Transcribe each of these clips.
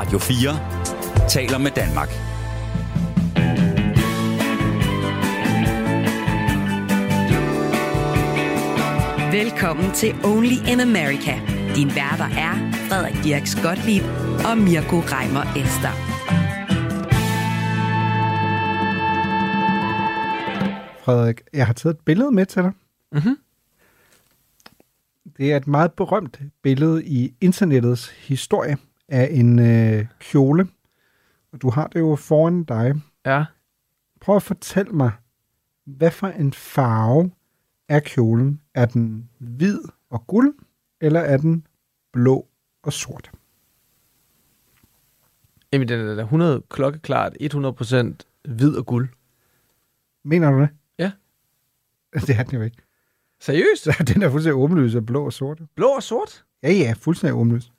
Radio 4 taler med Danmark. Velkommen til Only in America. Din værter er Frederik Dirk Skotlib og Mirko Reimer Ester. Frederik, jeg har taget et billede med til dig. Mhm. Det er et meget berømt billede i internettets historie af en øh, kjole. Og du har det jo foran dig. Ja. Prøv at fortælle mig, hvad for en farve er kjolen? Er den hvid og guld, eller er den blå og sort? Jamen, den er da 100 klokkeklart 100% hvid og guld. Mener du det? Ja. Det er den jo ikke. Seriøst? Den er fuldstændig åbenlys af blå og sort. Blå og sort? Ja, ja, fuldstændig åbenlyst.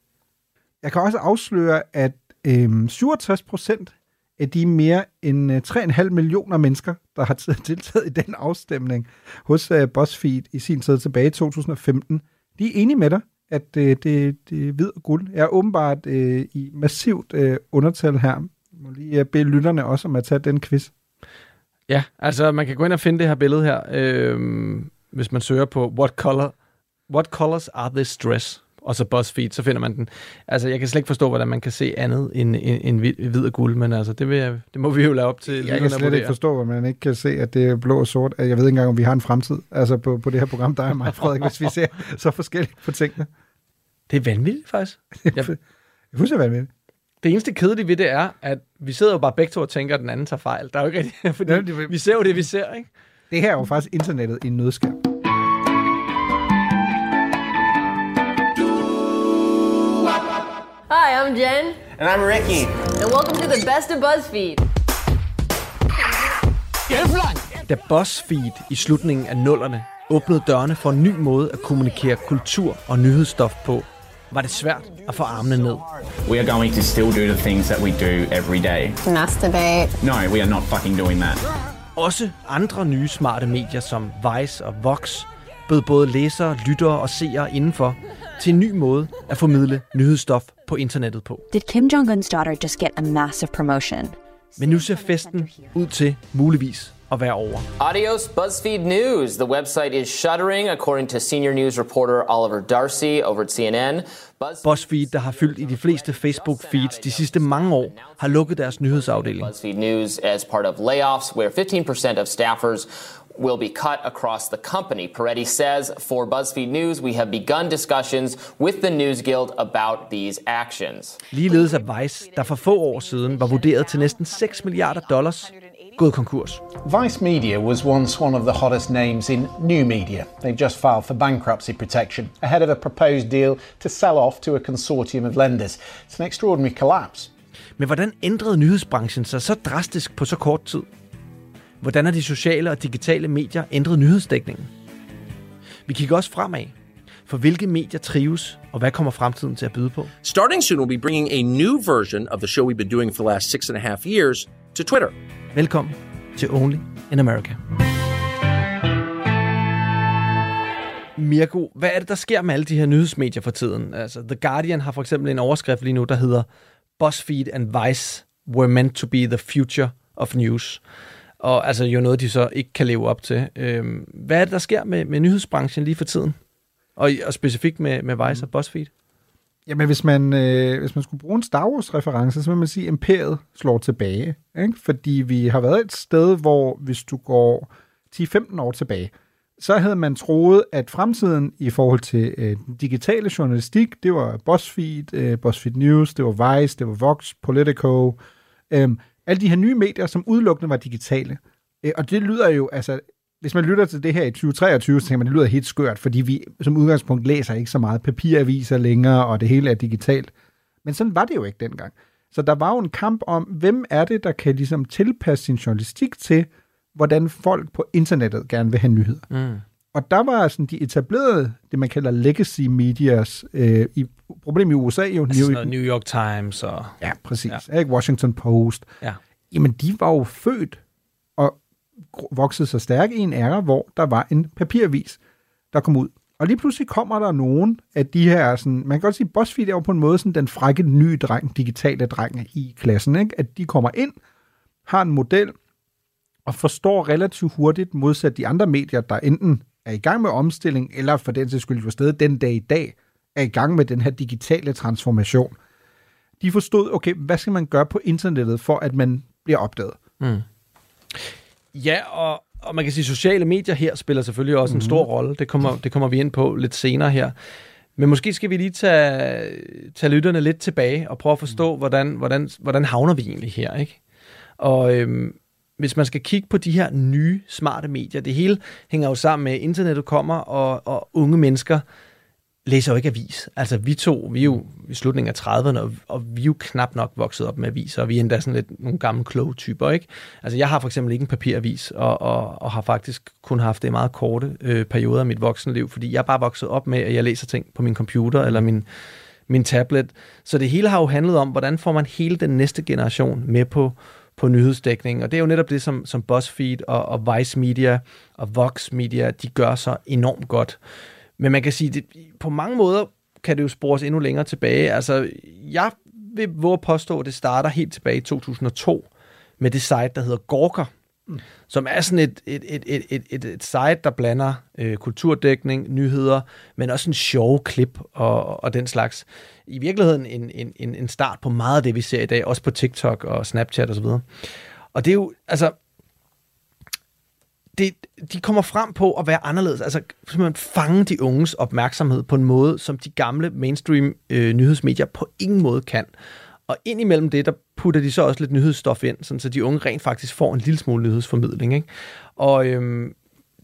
Jeg kan også afsløre, at øh, 67 procent af de mere end øh, 3,5 millioner mennesker, der har deltaget i den afstemning hos øh, BuzzFeed i sin tid tilbage i 2015, de er enige med dig, at øh, det, det er hvid og guld. Jeg er åbenbart øh, i massivt øh, undertal her. Jeg må lige øh, bede lytterne også om at tage den quiz. Ja, altså man kan gå ind og finde det her billede her, øh, hvis man søger på what color, what colors are this dress? Og så BuzzFeed, så finder man den. Altså, jeg kan slet ikke forstå, hvordan man kan se andet end, end, end hvid, og guld, men altså, det, vil jeg, det må vi jo lade op til Jeg kan slet ikke forstå, at man ikke kan se, at det er blå og sort. Jeg ved ikke engang, om vi har en fremtid altså på, på det her program, der er mig, Frederik, hvis vi ser så forskelligt på tingene. Det er vanvittigt, faktisk. Jeg Jeg- husker, hvad med det. Eneste kedelige ved det er, at vi sidder jo bare begge to og tænker, at den anden tager fejl. Der er jo ikke rigtig, fordi Ja, det- vi ser jo det, vi ser, ikke? Det her er jo faktisk internettet i en nødskab. Hi, I'm Jen, And I'm Ricky. and welcome to the best of BuzzFeed. Da BuzzFeed i slutningen af nullerne åbnede dørene for en ny måde at kommunikere kultur og nyhedsstof på, var det svært at få armene ned. We are going to still do the things that we do every day. masturbate. No, we are not fucking doing that. Også andre nye smarte medier som Vice og Vox bød både læsere, lyttere og seere indenfor til en ny måde at formidle nyhedsstof på internettet på. Did Kim Jong Un's daughter just get a massive promotion? Men nu ser festen ud til muligvis at være over. Adios, BuzzFeed News. The website is shuttering, according to senior news reporter Oliver Darcy over at CNN. Buzz- BuzzFeed, der har fyldt i de fleste Facebook-feeds de sidste mange år, har lukket deres nyhedsafdeling. BuzzFeed News as part of layoffs, where 15% of staffers will be cut across the company. Peretti says for BuzzFeed News, we have begun discussions with the News Guild about these actions. Ligeledes er Vice, der for få år siden var vurderet til næsten 6 milliarder dollars, gået konkurs. Vice Media was once one of the hottest names in new media. They've just filed for bankruptcy protection ahead of a proposed deal to sell off to a consortium of lenders. It's an extraordinary collapse. Men hvordan ændrede nyhedsbranchen sig så drastisk på så kort tid? Hvordan har de sociale og digitale medier ændret nyhedsdækningen? Vi kigger også fremad. For hvilke medier trives, og hvad kommer fremtiden til at byde på? Starting soon, we'll be bringing a new version of the show we've been doing for the last six and a half years to Twitter. Velkommen til Only in America. Mirko, hvad er det, der sker med alle de her nyhedsmedier for tiden? Altså, The Guardian har for eksempel en overskrift lige nu, der hedder BuzzFeed and Vice were meant to be the future of news. Og altså jo noget, de så ikke kan leve op til. Øhm, hvad er det, der sker med, med nyhedsbranchen lige for tiden? Og, og specifikt med, med Vice og BuzzFeed? Jamen, hvis man, øh, hvis man skulle bruge en Star Wars-reference, så vil man sige, at imperiet slår tilbage. Ikke? Fordi vi har været et sted, hvor hvis du går 10-15 år tilbage, så havde man troet, at fremtiden i forhold til øh, den digitale journalistik, det var BuzzFeed, øh, BuzzFeed News, det var Vice, det var Vox, Politico, øh, alle de her nye medier, som udelukkende var digitale. Øh, og det lyder jo, altså, hvis man lytter til det her i 2023, så tænker man, det lyder helt skørt, fordi vi som udgangspunkt læser ikke så meget papiraviser længere, og det hele er digitalt. Men sådan var det jo ikke dengang. Så der var jo en kamp om, hvem er det, der kan ligesom tilpasse sin journalistik til, hvordan folk på internettet gerne vil have nyheder. Mm. Og der var sådan de etablerede, det man kalder legacy medias, øh, i, problem i USA jo. Altså noget New York Times og... Ja, præcis. Ja. Ikke? Washington Post. Ja. Jamen, de var jo født og voksede så stærke i en æra, hvor der var en papiravis, der kom ud. Og lige pludselig kommer der nogen af de her, sådan, man kan godt sige, BuzzFeed er jo på en måde sådan den frække nye dreng, digitale dreng i klassen, ikke? at de kommer ind, har en model, og forstår relativt hurtigt, modsat de andre medier, der enten er i gang med omstilling, eller for den sags skyld stedet den dag i dag, er i gang med den her digitale transformation. De forstod, okay, hvad skal man gøre på internettet, for at man bliver opdaget? Mm. Ja, og, og man kan sige, at sociale medier her spiller selvfølgelig også mm. en stor rolle. Det kommer, det kommer vi ind på lidt senere her. Men måske skal vi lige tage, tage lytterne lidt tilbage og prøve at forstå, mm. hvordan, hvordan, hvordan havner vi egentlig her, ikke? Og øhm, hvis man skal kigge på de her nye smarte medier, det hele hænger jo sammen med, at internettet kommer, og, og unge mennesker læser jo ikke avis. Altså vi to, vi er jo i slutningen af 30'erne, og, og vi er jo knap nok vokset op med aviser, og vi er endda sådan lidt nogle gamle kloge typer, ikke? Altså jeg har for eksempel ikke en papiravis, og, og, og har faktisk kun haft det i meget korte øh, perioder af mit voksenliv, fordi jeg er bare vokset op med, at jeg læser ting på min computer eller min, min tablet. Så det hele har jo handlet om, hvordan får man hele den næste generation med på, på nyhedsdækningen. Og det er jo netop det, som, som BuzzFeed og, og Vice Media og Vox Media, de gør så enormt godt. Men man kan sige, det, på mange måder kan det jo spores endnu længere tilbage. Altså, jeg vil våge påstå, at det starter helt tilbage i 2002 med det site, der hedder Gorker, mm. som er sådan et, et, et, et, et, et, et site, der blander øh, kulturdækning, nyheder, men også en sjov klip og, og den slags. I virkeligheden en, en, en start på meget af det, vi ser i dag, også på TikTok og Snapchat osv. Og, og det er jo, altså, det, de kommer frem på at være anderledes. Altså simpelthen fange de unges opmærksomhed på en måde, som de gamle mainstream øh, nyhedsmedier på ingen måde kan. Og indimellem det, der putter de så også lidt nyhedsstof ind, sådan så de unge rent faktisk får en lille smule nyhedsformidling. Ikke? Og øhm,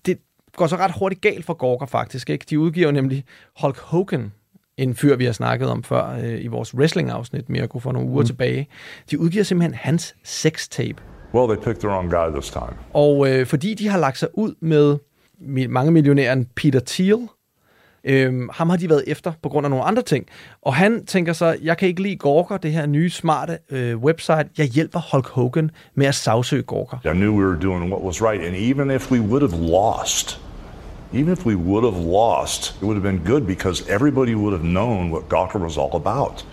det går så ret hurtigt galt for Gorker faktisk. Ikke? De udgiver nemlig Hulk Hogan, en fyr, vi har snakket om før øh, i vores wrestling-afsnit, Mirko, for nogle uger mm. tilbage. De udgiver simpelthen hans sextape. Well, they picked the wrong guy this time. Og øh, fordi de har lagt sig ud med mange millionæren Peter Thiel, Øhm, ham har de været efter på grund af nogle andre ting. Og han tænker så, jeg kan ikke lide Gorker, det her nye smarte øh, website. Jeg hjælper Hulk Hogan med at sagsøge Gorker. I knew we were doing what was right, and even if we would have lost, even if we would have lost, it would have been good because everybody would have known what Gawker was all about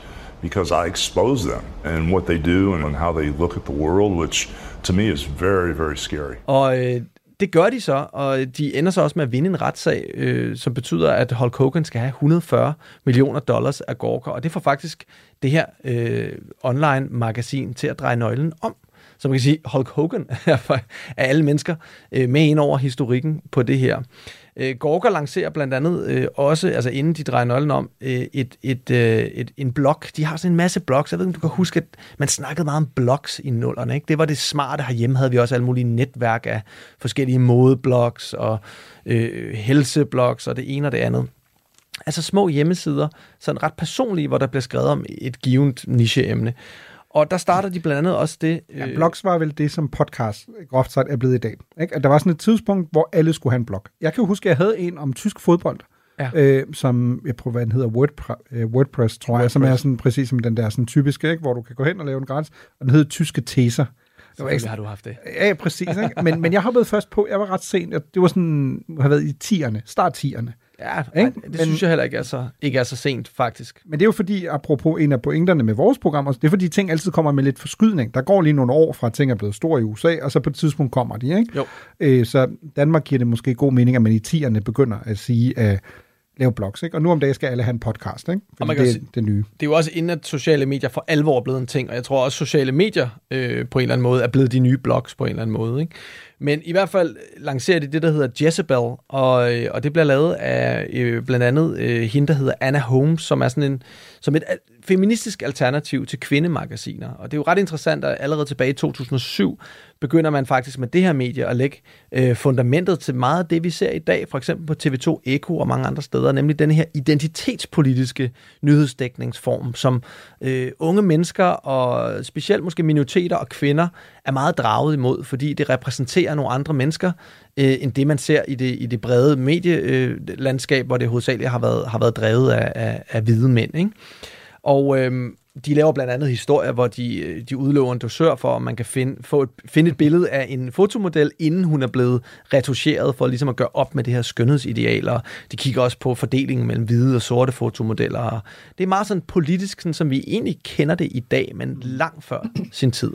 because I expose them and what they do and how they look at the world, which to me is very, very scary. Og øh, det gør de så, og de ender så også med at vinde en retssag, øh, som betyder, at Hulk Hogan skal have 140 millioner dollars af Gorka, og det får faktisk det her øh, online-magasin til at dreje nøglen om. Så man kan sige, Hulk Hogan er for, af alle mennesker øh, med ind over historikken på det her. Øh, Gorker lancerer blandt andet øh, også, altså inden de drejer nøglen om, øh, et, et, øh, et, en blog. De har sådan en masse blogs. Jeg ved ikke, om du kan huske, at man snakkede meget om blogs i nullerne. Ikke? Det var det smarte. Herhjemme havde vi også alle mulige netværk af forskellige modeblogs og øh, helseblogs og det ene og det andet. Altså små hjemmesider, sådan ret personlige, hvor der bliver skrevet om et givet nicheemne. Og der starter de blandt andet også det... Øh... Ja, blogs var vel det, som podcast groft sagt er blevet i dag. Ikke? At der var sådan et tidspunkt, hvor alle skulle have en blog. Jeg kan huske, at jeg havde en om tysk fodbold, ja. øh, som, jeg prøver, hvad den hedder, WordPress, uh, WordPress tror WordPress. jeg, som er sådan præcis som den der sådan typiske, ikke? hvor du kan gå hen og lave en gratis, og den hedder Tyske Teser. Selvfølgelig har du haft det. Ja, præcis. Ikke? Men, men jeg hoppede først på, jeg var ret sent, det var sådan, har været i 10'erne, start 10'erne. Ja, ikke? det men, synes jeg heller ikke er, så, ikke er så sent, faktisk. Men det er jo fordi, apropos en af pointerne med vores programmer, det er fordi, ting altid kommer med lidt forskydning. Der går lige nogle år fra, at ting er blevet store i USA, og så på et tidspunkt kommer de, ikke? Jo. Øh, så Danmark giver det måske god mening, at man i 10'erne begynder at sige, at lave blogs, ikke? Og nu om dagen skal alle have en podcast, ikke? Fordi og man kan det er sige, det nye. Det er jo også inden, at sociale medier for alvor er blevet en ting, og jeg tror også, at sociale medier øh, på en eller anden måde er blevet de nye blogs på en eller anden måde, ikke? Men i hvert fald lancerer de det, der hedder Jezebel, og, øh, og det bliver lavet af øh, blandt andet øh, hende, der hedder Anna Holmes, som er sådan en, som et feministisk alternativ til kvindemagasiner. Og det er jo ret interessant, at allerede tilbage i 2007 begynder man faktisk med det her medie at lægge øh, fundamentet til meget af det, vi ser i dag, for eksempel på TV2 Eko og mange andre steder, nemlig den her identitetspolitiske nyhedsdækningsform, som øh, unge mennesker og specielt måske minoriteter og kvinder er meget draget imod, fordi det repræsenterer nogle andre mennesker, øh, end det man ser i det, i det brede medielandskab, hvor det hovedsageligt har været, har været drevet af, af, af hvide mænd. Ikke? Og øh, de laver blandt andet historier, hvor de, øh, de udlover en dosør for, at man kan finde, få et, finde et billede af en fotomodel, inden hun er blevet retuscheret, for ligesom at gøre op med det her skønhedsidealer. De kigger også på fordelingen mellem hvide og sorte fotomodeller. Det er meget sådan politisk, sådan, som vi egentlig kender det i dag, men langt før sin tid.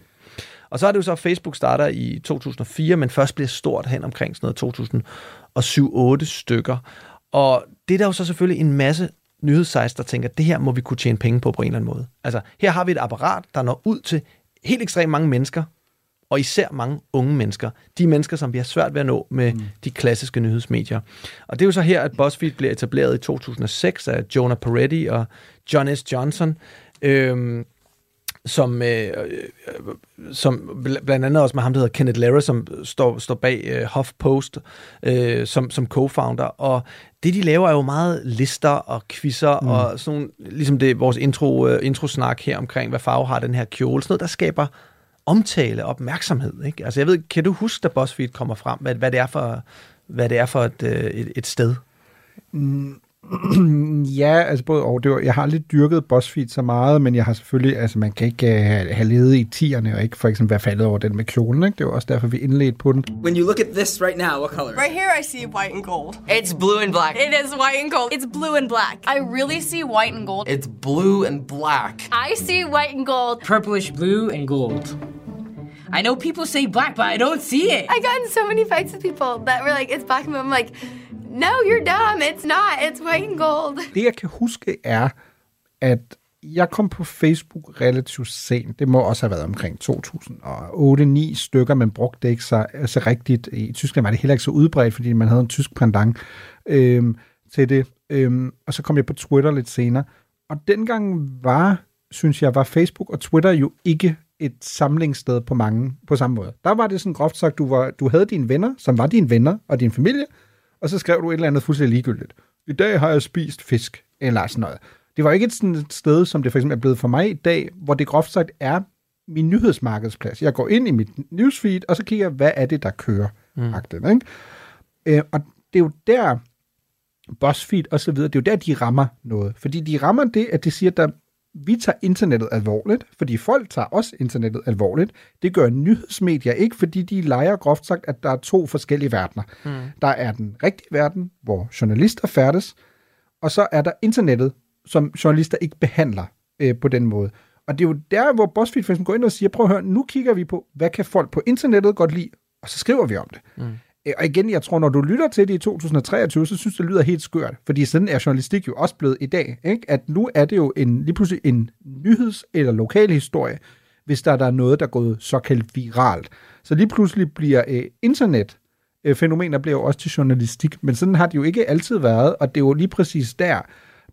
Og så er det jo så, at Facebook starter i 2004, men først bliver stort hen omkring sådan noget 2007-8 stykker. Og det er der jo så selvfølgelig en masse nyhedssites, der tænker, det her må vi kunne tjene penge på på en eller anden måde. Altså, her har vi et apparat, der når ud til helt ekstremt mange mennesker, og især mange unge mennesker. De mennesker, som vi har svært ved at nå med mm. de klassiske nyhedsmedier. Og det er jo så her, at BuzzFeed bliver etableret i 2006 af Jonah Peretti og John S. Johnson, øhm, som, øh, øh, som blandt andet også med ham, der hedder Kenneth Lehrer, som står, står bag øh, HuffPost øh, som, som co-founder. Og det, de laver, er jo meget lister og quizzer, mm. og sådan ligesom det vores intro, uh, introsnak her omkring, hvad farve har den her kjole, sådan noget, der skaber omtale og opmærksomhed. Ikke? Altså jeg ved, kan du huske, da BuzzFeed kommer frem, hvad, hvad det er for, hvad det er for et, et, et sted? Mm, ja, altså både og. Det var, jeg har lidt dyrket BuzzFeed så meget, men jeg har selvfølgelig, altså man kan ikke uh, have levet i tierne og ikke for eksempel være faldet over den med kjolen, ikke? Det var også derfor, vi indledte på den. When you look at this right now, what color? Right here I see white and gold. It's blue and black. It is white and gold. It's blue and black. I really see white and gold. It's blue and black. I see white and gold. Purplish blue and gold. I know people say black, but I don't see it. I got in so many fights with people that were like, it's black and I'm like, no, you're dumb. It's not. It's white and gold. Det, jeg kan huske, er, at jeg kom på Facebook relativt sent. Det må også have været omkring 2008-9 stykker, men brugte det ikke så altså rigtigt. I Tyskland var det heller ikke så udbredt, fordi man havde en tysk pandang øhm, til det. Øhm, og så kom jeg på Twitter lidt senere. Og dengang var, synes jeg, var Facebook og Twitter jo ikke et samlingssted på mange på samme måde. Der var det sådan groft sagt, du, var, du havde dine venner, som var dine venner og din familie, og så skrev du et eller andet fuldstændig ligegyldigt. I dag har jeg spist fisk, eller sådan noget. Det var ikke et sådan et sted, som det for eksempel er blevet for mig i dag, hvor det groft sagt er min nyhedsmarkedsplads. Jeg går ind i mit newsfeed, og så kigger jeg, hvad er det, der kører. Mm. Agten, ikke? Øh, og det er jo der, BuzzFeed og så videre, det er jo der, de rammer noget. Fordi de rammer det, at de siger, at der, vi tager internettet alvorligt, fordi folk tager også internettet alvorligt. Det gør nyhedsmedier ikke, fordi de leger groft sagt, at der er to forskellige verdener. Mm. Der er den rigtige verden, hvor journalister færdes, og så er der internettet, som journalister ikke behandler øh, på den måde. Og det er jo der, hvor BuzzFeed for eksempel går ind og siger, prøv at høre, nu kigger vi på, hvad kan folk på internettet godt lide, og så skriver vi om det. Mm. Øh, og igen, jeg tror, når du lytter til det i 2023, så synes det lyder helt skørt, fordi sådan er journalistik jo også blevet i dag, ikke? at nu er det jo en, lige pludselig en nyheds- eller lokal historie, hvis der, der er noget, der er gået såkaldt viralt. Så lige pludselig bliver øh, internet øh, fænomener bliver jo også til journalistik, men sådan har det jo ikke altid været, og det er jo lige præcis der,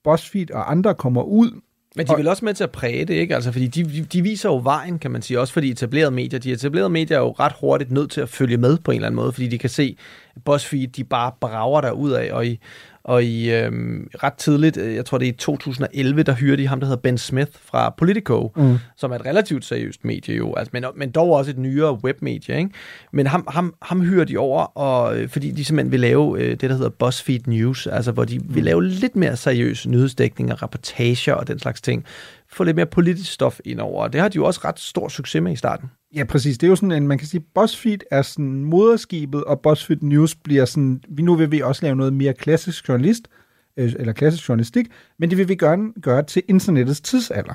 BuzzFeed og andre kommer ud men de er vel også med til at præge det, ikke? Altså, fordi de, de viser jo vejen, kan man sige, også for de etablerede medier. De etablerede medier er jo ret hurtigt nødt til at følge med på en eller anden måde, fordi de kan se, at BuzzFeed, de bare brager der ud af, og i, og i øhm, ret tidligt, øh, jeg tror det er i 2011, der hyrede de ham, der hedder Ben Smith fra Politico, mm. som er et relativt seriøst medie jo, altså, men, men dog også et nyere webmedie. Ikke? Men ham, ham, ham hyrer de over, og, øh, fordi de simpelthen vil lave øh, det, der hedder BuzzFeed News, altså hvor de mm. vil lave lidt mere seriøs nyhedsdækning og rapportager og den slags ting. Få lidt mere politisk stof ind over, og det har de jo også ret stor succes med i starten. Ja, præcis. Det er jo sådan en, man kan sige, BuzzFeed er sådan moderskibet, og BuzzFeed News bliver sådan, vi nu vil vi også lave noget mere klassisk journalist, øh, eller klassisk journalistik, men det vil vi gerne gøre til internettets tidsalder.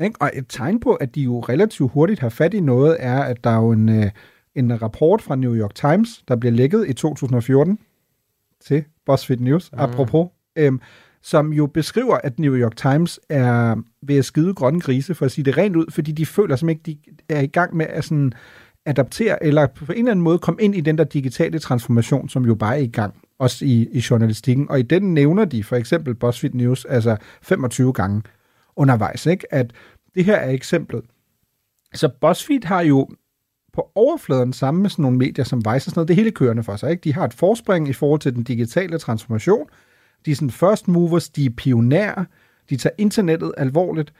Ikke? Og et tegn på, at de jo relativt hurtigt har fat i noget, er, at der er jo en, øh, en rapport fra New York Times, der bliver lækket i 2014 til BuzzFeed News, mm. apropos, øhm, som jo beskriver, at New York Times er ved at skide grønne grise, for at sige det rent ud, fordi de føler som ikke, de er i gang med at sådan adaptere, eller på en eller anden måde komme ind i den der digitale transformation, som jo bare er i gang, også i, i journalistikken. Og i den nævner de for eksempel BuzzFeed News, altså 25 gange undervejs, ikke? at det her er eksemplet. Så BuzzFeed har jo på overfladen sammen med sådan nogle medier som Vice og sådan noget, det hele kørende for sig. Ikke? De har et forspring i forhold til den digitale transformation, de er sådan first movers, de er pionærer, de tager internettet alvorligt,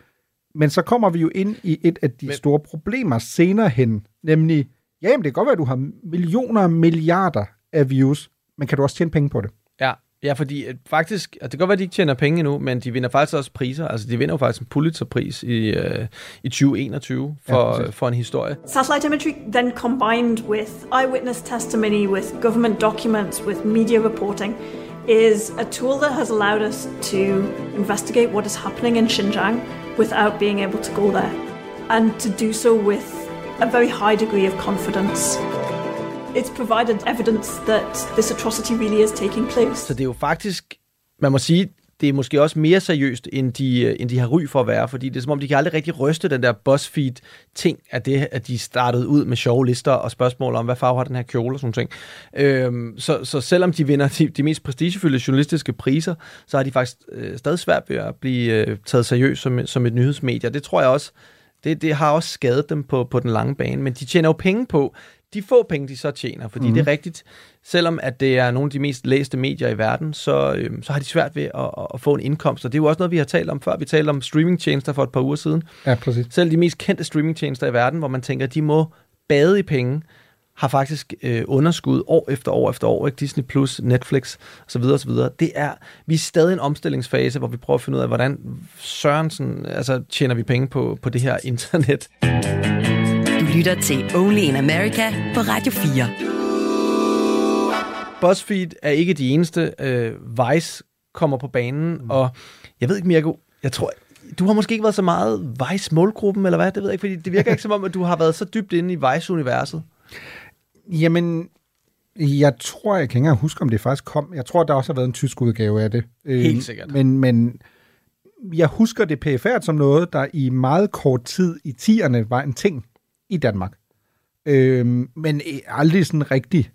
men så kommer vi jo ind i et af de men... store problemer senere hen, nemlig, jamen det kan godt være, at du har millioner og milliarder af views, men kan du også tjene penge på det? Ja, Ja, fordi at faktisk, at det kan godt være, at de ikke tjener penge endnu, men de vinder faktisk også priser. Altså, de vinder jo faktisk en Pulitzer-pris i, uh, i 2021 for, Ja, for en historie. Satellite imagery then combined with eyewitness testimony, with government documents, with media reporting, is a tool that has allowed us to investigate what is happening in Xinjiang without being able to go there, and to do so with a very high degree of confidence. It's provided evidence that this atrocity really is taking place. Så det er jo faktisk, man må sige, det er måske også mere seriøst, end de, øh, end de har ry for at være, fordi det er som om, de kan aldrig rigtig ryste den der BuzzFeed-ting, at, det, at de startede ud med sjove lister og spørgsmål om, hvad farve har den her kjole og sådan ting. Øhm, så, så selvom de vinder de, de mest prestigefyldte journalistiske priser, så har de faktisk øh, stadig svært ved at blive øh, taget seriøst som, som et nyhedsmedie. Det tror jeg også, det, det har også skadet dem på, på den lange bane, men de tjener jo penge på, de få penge, de så tjener, fordi mm. det er rigtigt, selvom at det er nogle af de mest læste medier i verden, så, øhm, så har de svært ved at, at, at få en indkomst, og det er jo også noget, vi har talt om før. Vi talte om streamingtjenester for et par uger siden. Ja, præcis. Selv de mest kendte streamingtjenester i verden, hvor man tænker, at de må bade i penge, har faktisk øh, underskud år efter år efter år, ikke? Disney Plus, Netflix osv. osv. Det er, vi er stadig i en omstillingsfase, hvor vi prøver at finde ud af, hvordan Sørensen, altså tjener vi penge på, på det her internet. Lytter til Only in America på Radio 4. BuzzFeed er ikke de eneste. Øh, Vice kommer på banen, mm. og jeg ved ikke, Mirko, jeg tror, du har måske ikke været så meget Vice-målgruppen, eller hvad? Det ved jeg ikke, fordi det virker ikke som om, at du har været så dybt inde i Vice-universet. Jamen, jeg tror, jeg kan ikke engang huske, om det faktisk kom. Jeg tror, der også har været en tysk udgave af det. Helt Øhm, sikkert. Men, men jeg husker det pæfærd som noget, der i meget kort tid i 10'erne var en ting i Danmark. Øhm, men øh, aldrig sådan rigtig,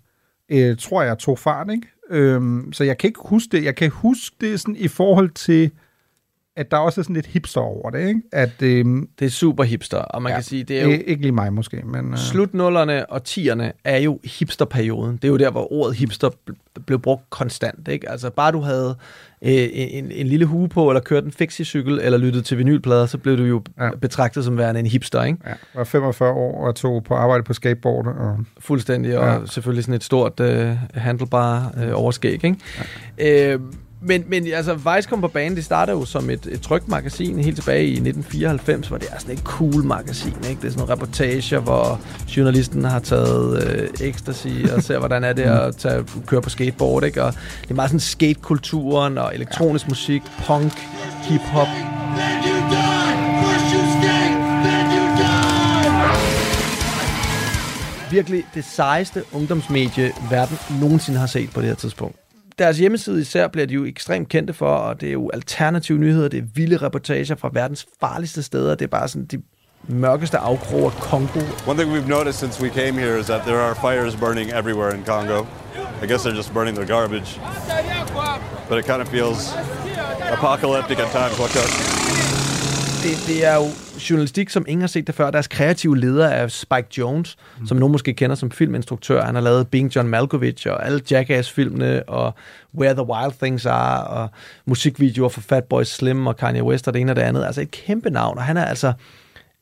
øh, tror jeg, tog fart, ikke? Øhm, så jeg kan ikke huske det. Jeg kan huske det sådan i forhold til, at der også er sådan lidt hipster over det, ikke? At, øhm, det er super hipster, og man ja, kan sige, det er jo... Ikke lige mig måske, men... Øh, Slutnullerne og tierne er jo hipsterperioden. Det er jo der, hvor ordet hipster bl- blev brugt konstant. Ikke? Altså bare du havde øh, en, en lille hue på, eller kørt en fixie-cykel, eller lyttet til vinylplader, så blev du jo ja. betragtet som værende en hipster. Ikke? Ja, jeg var 45 år og tog på arbejde på skateboard. Og... Fuldstændig, og Ja. selvfølgelig sådan et stort øh, handlebar øh, overskæg. Ikke? Ja. Øh, men, men altså, Vice kom på banen, det startede jo som et, et trygt magasin helt tilbage i 1994, hvor det er sådan et cool magasin. Ikke? Det er sådan nogle reportager, hvor journalisten har taget øh, ecstasy og ser, hvordan er det at tage, køre på skateboard. Ikke? Og det er meget sådan skatekulturen og elektronisk musik, punk, hip-hop. Virkelig det sejeste ungdomsmedie, verden nogensinde har set på det her tidspunkt deres hjemmeside især bliver de jo ekstremt kendte for, og det er jo alternative nyheder, det er vilde reportager fra verdens farligste steder, det er bare sådan de mørkeste afkroger af Kongo. One thing we've noticed since we came here is that there are fires burning everywhere in Congo. I guess they're just burning their garbage. But it kind of feels apocalyptic at times. What det, det er jo journalistik, som ingen har set det før. Deres kreative leder er Spike Jones, mm. som nogen måske kender som filminstruktør. Han har lavet Being John Malkovich og alle Jackass-filmene og Where the Wild Things Are og musikvideoer for Fatboy Slim og Kanye West og det ene og det andet. Altså et kæmpe navn, og han er altså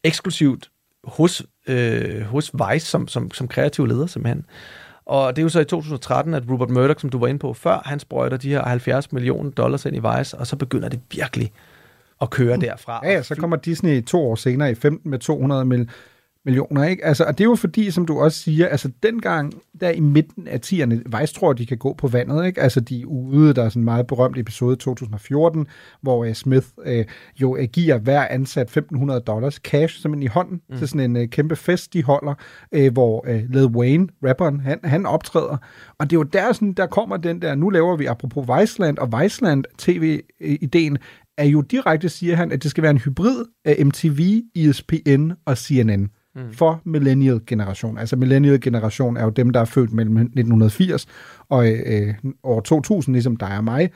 eksklusivt hos, øh, hos Vice som, som, som kreativ leder simpelthen. Og det er jo så i 2013, at Rupert Murdoch, som du var inde på før, han sprøjter de her 70 millioner dollars ind i Vice, og så begynder det virkelig at køre derfra. Ja, ja, så kommer Disney to år senere i 15 med 200 mil, millioner, ikke? Altså, og det er jo fordi, som du også siger, altså dengang, der i midten af 10'erne, Vice tror, de kan gå på vandet, ikke? Altså, de er ude, der er sådan en meget berømt episode i 2014, hvor uh, Smith uh, jo uh, giver hver ansat 1.500 dollars cash, simpelthen i hånden, mm. til sådan en uh, kæmpe fest, de holder, uh, hvor uh, Lil Wayne, rapperen, han, han optræder. Og det er jo der, sådan, der kommer den der, nu laver vi apropos Viceland, og Viceland TV-ideen er jo direkte, siger han, at det skal være en hybrid af MTV, ESPN og CNN mm. for millennial-generation. Altså millennial-generation er jo dem, der er født mellem 1980 og øh, år 2000, ligesom dig og mig.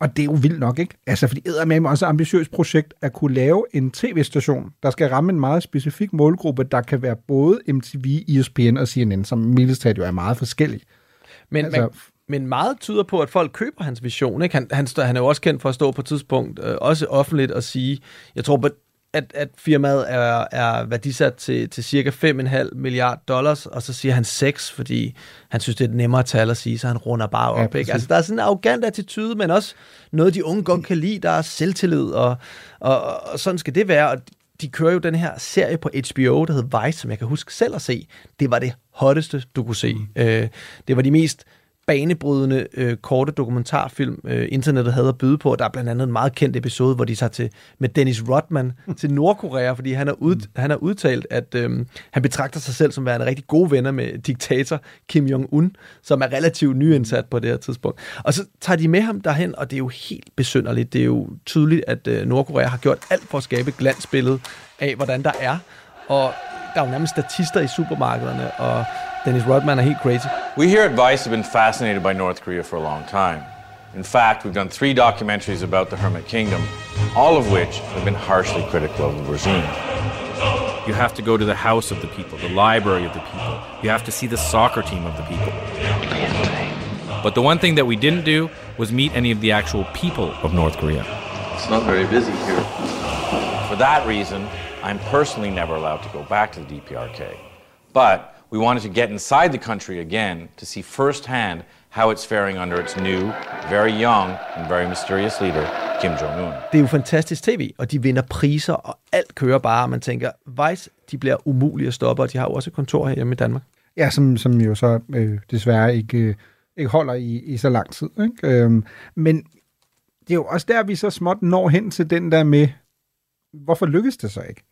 Og det er jo vildt nok, ikke? Altså, fordi det er også et ambitiøst projekt at kunne lave en tv-station, der skal ramme en meget specifik målgruppe, der kan være både MTV, ESPN og CNN, som mildest jo er meget forskellige. Men, altså, man, men meget tyder på, at folk køber hans vision. Ikke? Han, han, han er jo også kendt for at stå på et tidspunkt, øh, også offentligt, og sige, jeg tror, at, at firmaet er, er værdisat til, til cirka 5,5 milliard dollars, og så siger han 6, fordi han synes, det er et nemmere tal at sige, så han runder bare op. Ja, ikke? Altså, der er sådan en arrogant attitude, men også noget, de unge godt kan lide. Der er selvtillid, og, og, og sådan skal det være. Og de kører jo den her serie på HBO, der hedder Vice, som jeg kan huske selv at se. Det var det hotteste, du kunne se. Mm. Øh, det var de mest banebrydende øh, korte dokumentarfilm, øh, internettet havde at byde på. Der er blandt andet en meget kendt episode, hvor de tager til med Dennis Rodman til Nordkorea, fordi han har, ud, han har udtalt, at øh, han betragter sig selv som værende rigtig gode venner med diktator Kim Jong-un, som er relativt nyindsat på det her tidspunkt. Og så tager de med ham derhen, og det er jo helt besynderligt. Det er jo tydeligt, at øh, Nordkorea har gjort alt for at skabe et glansbillede af, hvordan der er. Og der er jo nærmest statister i supermarkederne, og Dennis Rodman er helt crazy. We here at Vice have been fascinated by North Korea for a long time. In fact, we've done three documentaries about the Hermit Kingdom, all of which have been harshly critical of the regime. You have to go to the house of the people, the library of the people. You have to see the soccer team of the people. But the one thing that we didn't do was meet any of the actual people of North Korea. It's not very busy here. For that reason, I'm personally never allowed to go back to the DPRK. But we wanted to get inside the country again to see firsthand how it's faring under its new, very young, and very mysterious leader, Kim Jong-un. Det er jo fantastisk tv, og de vinder priser, og alt kører bare, man tænker, Vice, de bliver umulige at stoppe, og de har jo også et kontor her hjemme i Danmark. Ja, som, som jo så øh, desværre ikke, øh, ikke holder i, i så lang tid. Ikke? Øhm, men det er jo også der, vi så småt når hen til den der med, hvorfor lykkes det så ikke?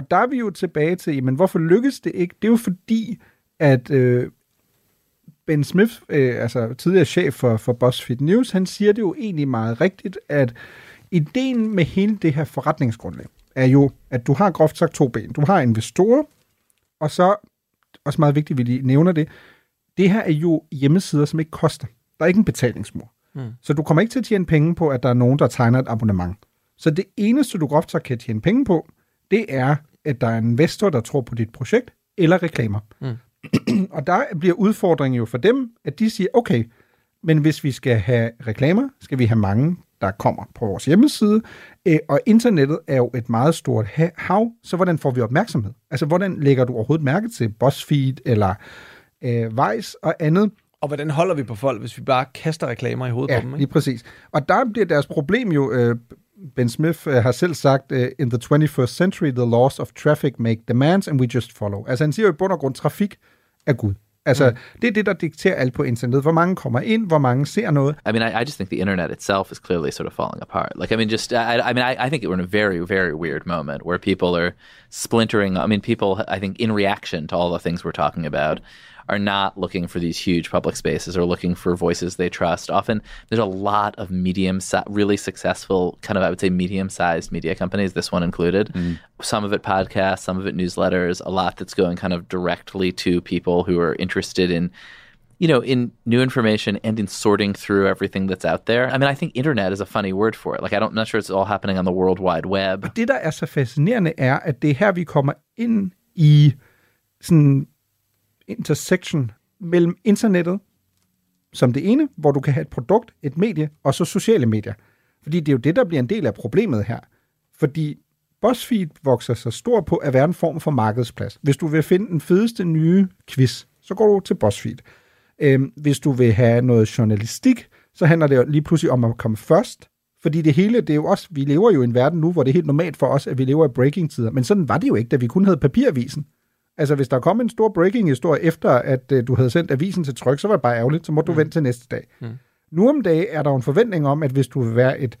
Og der er vi jo tilbage til, men hvorfor lykkes det ikke? Det er jo fordi, at øh, Ben Smith, øh, altså tidligere chef for, for BuzzFeed News, han siger det jo egentlig meget rigtigt, at ideen med hele det her forretningsgrundlag er jo, at du har groft sagt to ben. Du har investorer, og så, også meget vigtigt, vi lige nævner det, det her er jo hjemmesider, som ikke koster. Der er ikke en betalingsmur. Mm. Så du kommer ikke til at tjene penge på, at der er nogen, der tegner et abonnement. Så det eneste, du groft sagt kan tjene penge på, det er, at der er en investor, der tror på dit projekt, eller reklamer. Mm. og der bliver udfordringen jo for dem, at de siger, okay, men hvis vi skal have reklamer, skal vi have mange, der kommer på vores hjemmeside, øh, og internettet er jo et meget stort ha- hav, så hvordan får vi opmærksomhed? Altså, hvordan lægger du overhovedet mærke til BuzzFeed eller øh, Vice og andet? Og hvordan holder vi på folk, hvis vi bare kaster reklamer i hovedet Ja, på dem? lige præcis. Og der bliver deres problem jo, øh, Ben Smith øh, har selv sagt, øh, in the 21st century, the laws of traffic make demands, and we just follow. Altså han siger jo i bund og grund, trafik er Gud. Altså, mm. det er det, der dikterer alt på internettet. Hvor mange kommer ind, hvor mange ser noget. I mean, I, I just think the internet itself is clearly sort of falling apart. Like, I mean, just, I, I mean, I, I think we're in a very, very weird moment where people are splintering. I mean, people, I think, in reaction to all the things we're talking about, are not looking for these huge public spaces or looking for voices they trust. Often there's a lot of medium, really successful, kind of, I would say, medium sized media companies, this one included. Some of it podcasts, some of it newsletters, a lot that's going kind of directly to people who are interested in you know, in new information and in sorting through everything that's out there. I mean, I think internet is a funny word for it. Like, I don't, I'm not sure it's all happening on the World Wide Web. Det, der er så fascinerende, er, at det er her, vi kommer ind i sådan intersection mellem internettet som det ene, hvor du kan have et produkt, et medie, og så sociale medier. Fordi det er jo det, der bliver en del af problemet her. Fordi BuzzFeed vokser så stor på at være en form for markedsplads. Hvis du vil finde den fedeste nye quiz, så går du til BuzzFeed. Øhm, hvis du vil have noget journalistik, så handler det jo lige pludselig om at komme først. Fordi det hele, det er jo også, vi lever jo i en verden nu, hvor det er helt normalt for os, at vi lever i breaking-tider. Men sådan var det jo ikke, da vi kun havde papiravisen. Altså, hvis der kom en stor breaking-historie efter, at uh, du havde sendt avisen til tryk, så var det bare ærgerligt, så må du mm. vente til næste dag. Mm. Nu om dagen er der en forventning om, at hvis du vil være et,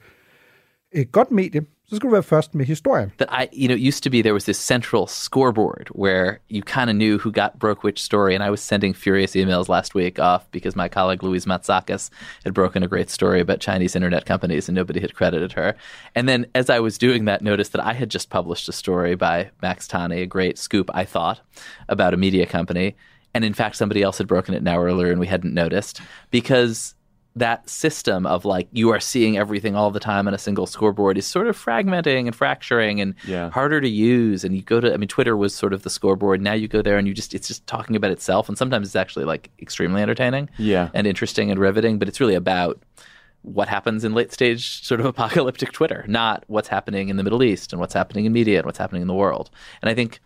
et godt medie, så skal du være først med historien. That I, you know, it used to be there was this central scoreboard where you kind of knew who got broke which story. And I was sending furious emails last week off because my colleague Louise Matsakis had broken a great story about Chinese internet companies and nobody had credited her. And then as I was doing that, noticed that I had just published a story by Max Tani, a great scoop, I thought, about a media company. And in fact, somebody else had broken it an hour earlier and we hadn't noticed because that system of like you are seeing everything all the time on a single scoreboard is sort of fragmenting and fracturing and Yeah. harder to use and you go to i mean twitter was sort of the scoreboard now you go there and you just it's just talking about itself and sometimes it's actually like extremely entertaining Yeah. and interesting and riveting but it's really about what happens in late stage sort of apocalyptic Twitter, not what's happening in the Middle East and what's happening in media and what's happening in the world. And I think,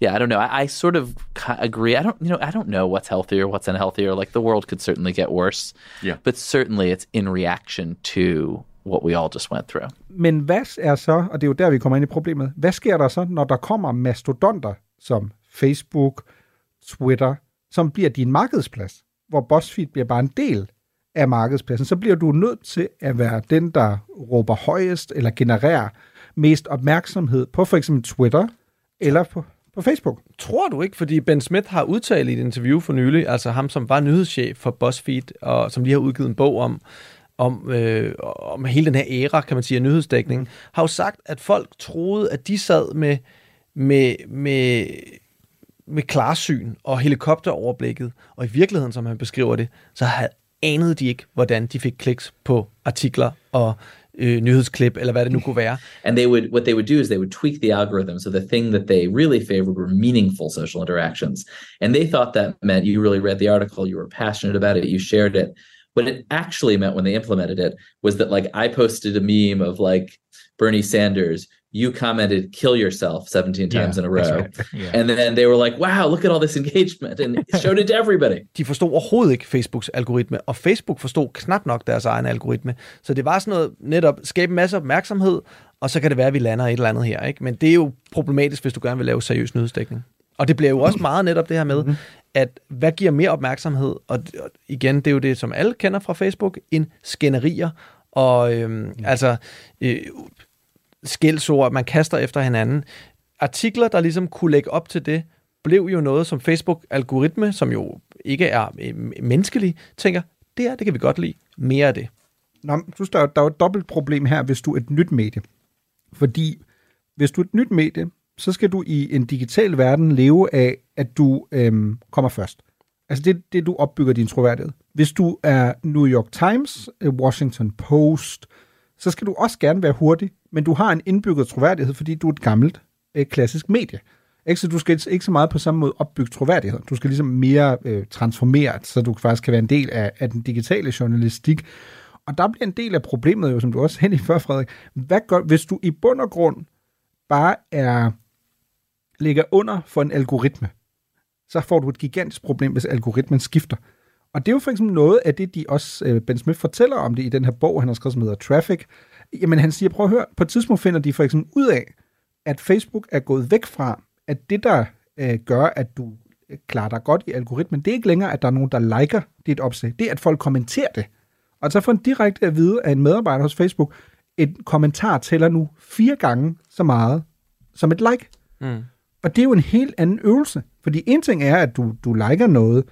yeah, I don't know. I, I sort of agree. I don't, you know, I don't know what's healthier, what's unhealthier. Like the world could certainly get worse. Yeah. But certainly it's in reaction to what we all just went through. Men hvad er så, og det er jo der, vi kommer ind i problemet, hvad sker der så, når der kommer mastodonter som Facebook, Twitter, som bliver din markedsplads, hvor BuzzFeed bliver bare en del af markedspladsen, så bliver du nødt til at være den, der råber højest eller genererer mest opmærksomhed på for eksempel Twitter eller på, på Facebook. Tror du ikke, fordi Ben Smith har udtalt i et interview for nylig, altså ham, som var nyhedschef for BuzzFeed, og som lige har udgivet en bog om, om, øh, om hele den her æra, kan man sige, af nyhedsdækning, har jo sagt, at folk troede, at de sad med, med, med, med klarsyn og helikopteroverblikket, og i virkeligheden, som han beskriver det, så havde, anede de ikke, hvordan de fik kliks på artikler og øh, nyhedsklip, eller hvad det nu kunne være. And they would what they would do is they would tweak the algorithm so the thing that they really favored were meaningful social interactions. And they thought that meant you really read the article, you were passionate about it, you shared it. What it actually meant when they implemented it was that like I posted a meme of like Bernie Sanders, you commented kill yourself 17 times Yeah, in a row. right. Yeah. And then they were like, wow, look at all this engagement and showed it to everybody. De forstod overhovedet ikke Facebooks algoritme, og Facebook forstod knap nok deres egen algoritme. Så det var sådan noget netop skabe en masse opmærksomhed, og så kan det være, at vi lander et eller andet her. Ikke? Men det er jo problematisk, hvis du gerne vil lave seriøs nyhedsdækning. Og det bliver jo også meget netop det her med, at hvad giver mere opmærksomhed? Og igen, det er jo det, som alle kender fra Facebook, en skænderier, og øhm, altså øh, skældsord, man kaster efter hinanden. Artikler, der ligesom kunne lægge op til det, blev jo noget, som Facebook-algoritme, som jo ikke er øh, menneskelig, tænker, det her, det kan vi godt lide. Mere af det. Nå, du, der, er jo- der er jo et dobbelt problem her, hvis du er et nyt medie. Fordi hvis du er et nyt medie, så skal du i en digital verden leve af, at du øhm, kommer først. Altså det det, du opbygger din troværdighed. Hvis du er New York Times, øh, Washington Post, så skal du også gerne være hurtig, men du har en indbygget troværdighed, fordi du er et gammelt, øh, klassisk medie. Ikke? Så du skal ikke så meget på samme måde opbygge troværdighed. Du skal ligesom mere øh, transformeret, så du faktisk kan være en del af, af den digitale journalistik. Og der bliver en del af problemet jo, som du også hen i før, Frederik. Hvad gør, hvis du i bund og grund bare er ligger under for en algoritme, så får du et gigantisk problem, hvis algoritmen skifter. Og det er jo for eksempel noget af det, de også, øh, Ben Smith fortæller om det i den her bog, han har skrevet, som hedder Traffic. Jamen han siger, prøv at høre, på et tidspunkt finder de for eksempel ud af, at Facebook er gået væk fra, at det, der øh, gør, at du øh, klarer dig godt i algoritmen, det er ikke længere, at der er nogen, der liker dit opslag. Det er, at folk kommenterer det. Og så får en direkte at vide af en medarbejder hos Facebook, et kommentar tæller nu fire gange så meget som et like. Mm. Og det er jo en helt anden øvelse. Fordi en ting er, at du, du liker noget,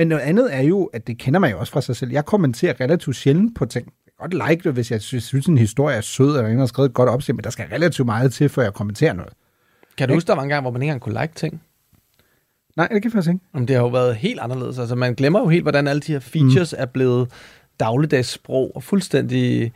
men noget andet er jo, at det kender man jo også fra sig selv. Jeg kommenterer relativt sjældent på ting. Jeg kan godt like det, hvis jeg synes, en historie er sød, eller en har skrevet et godt opslag, men der skal relativt meget til, før jeg kommenterer noget. Kan du huske, der var en gang, hvor man ikke engang kunne like ting? Nej, det kan jeg faktisk ikke. Jamen, det har jo været helt anderledes. Altså, man glemmer jo helt, hvordan alle de her features mm. er blevet dagligdagssprog og fuldstændig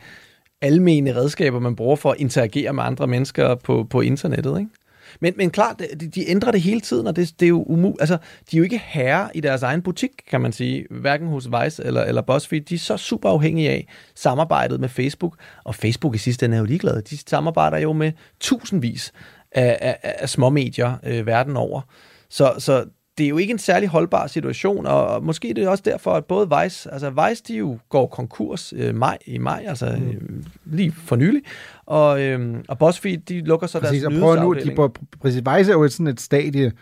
almene redskaber, man bruger for at interagere med andre mennesker på, på internettet, ikke? Men, men klart, de, de ændrer det hele tiden, og det, det er jo umuligt. Altså, de er jo ikke herre i deres egen butik, kan man sige, hverken hos Vice eller, eller BuzzFeed. De er så super afhængige af samarbejdet med Facebook, og Facebook i sidste ende er jo ligeglade. De samarbejder jo med tusindvis af, af, af små medier øh, verden over. Så, så det er jo ikke en særlig holdbar situation, og, måske er det også derfor, at både Vice, altså Vice, de jo går konkurs øh, maj, i maj, altså mm. øh, lige for nylig, og, øh, og BuzzFeed, de lukker så Præcis, deres og prøver nu, de nyhedsafdeling. præcis, Vice er jo et sådan et stadie,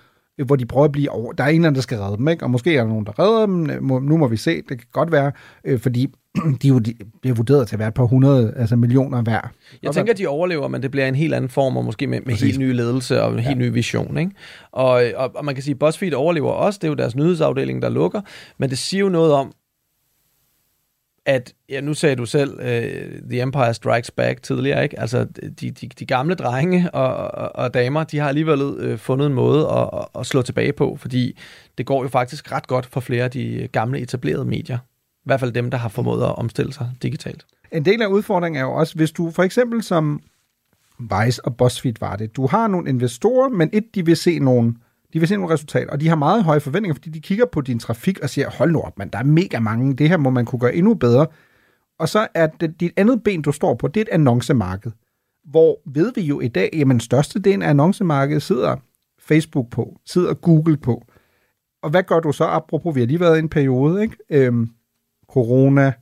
hvor de prøver at blive over. Der er en eller anden, der skal redde dem, ikke? Og måske er der nogen, der redder dem. Øh, Nu må vi se, det kan godt være, øh, fordi de, er jo, bliver vurderet til at være et par hundrede altså millioner hver. Jeg tænker, de overlever, men det bliver en helt anden form, og måske med, med Præcis. helt ny ledelse og en helt ny vision. Ikke? Og, og, og man kan sige, at BuzzFeed overlever også, det er jo deres nyhedsafdeling, der lukker, men det siger jo noget om, at, ja, nu sagde du selv, uh, The Empire Strikes Back tidligere, ikke? Altså, de, de, de gamle drenge og, og, og damer, de har alligevel uh, fundet en måde at, at, at slå tilbage på, fordi det går jo faktisk ret godt for flere af de gamle etablerede medier. I hvert fald dem, der har formået at omstille sig digitalt. En del af udfordringen er jo også, hvis du for eksempel som Vice og BuzzFeed var det, du har nogle investorer, men et, de vil se nogle, de vil se nogle resultater, og de har meget høje forventninger, fordi de kigger på din trafik og siger, hold nu op, man, der er mega mange, det her må man kunne gøre endnu bedre. Og så er det, dit andet ben, du står på, det er et annoncemarked. Hvor ved vi jo i dag, jamen størstedelen af annoncemarkedet sidder Facebook på, sidder Google på. Og hvad gør du så, apropos, vi har lige været i en periode, ikke? Øhm, corona,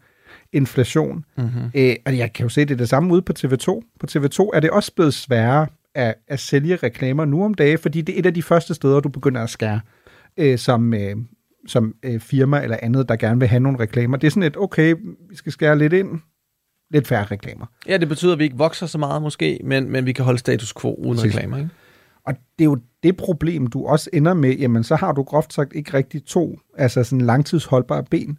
inflation. Mm-hmm. Øh, og jeg kan jo se, det er det samme ude på TV2. På TV2 er det også blevet sværere at, at sælge reklamer nu om dagen, fordi det er et af de første steder, du begynder at skære øh, som, øh, som øh, firma eller andet, der gerne vil have nogle reklamer. Det er sådan et, okay, vi skal skære lidt ind, lidt færre reklamer. Ja, det betyder, at vi ikke vokser så meget måske, men, men vi kan holde status quo uden Præcis. reklamer, ikke? Og det er jo det problem, du også ender med, jamen så har du groft sagt ikke rigtig to, altså sådan langtidsholdbare ben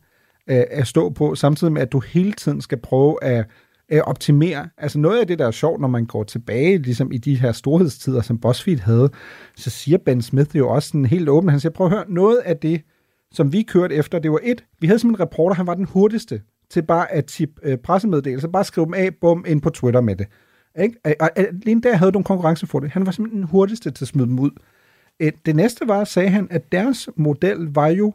øh, at stå på, samtidig med, at du hele tiden skal prøve at øh, optimere. Altså noget af det, der er sjovt, når man går tilbage, ligesom i de her storhedstider, som BuzzFeed havde, så siger Ben Smith jo også sådan helt åbent, han siger, prøv at høre, noget af det, som vi kørte efter, det var et, vi havde simpelthen en reporter, han var den hurtigste til bare at tippe øh, pressemeddelelser, bare skrive dem af, bum, ind på Twitter med det. Ikke? Og, øh, og, alene der havde du en konkurrence for det. Han var simpelthen den hurtigste til at smide dem ud. Øh, det næste var, sagde han, at deres model var jo,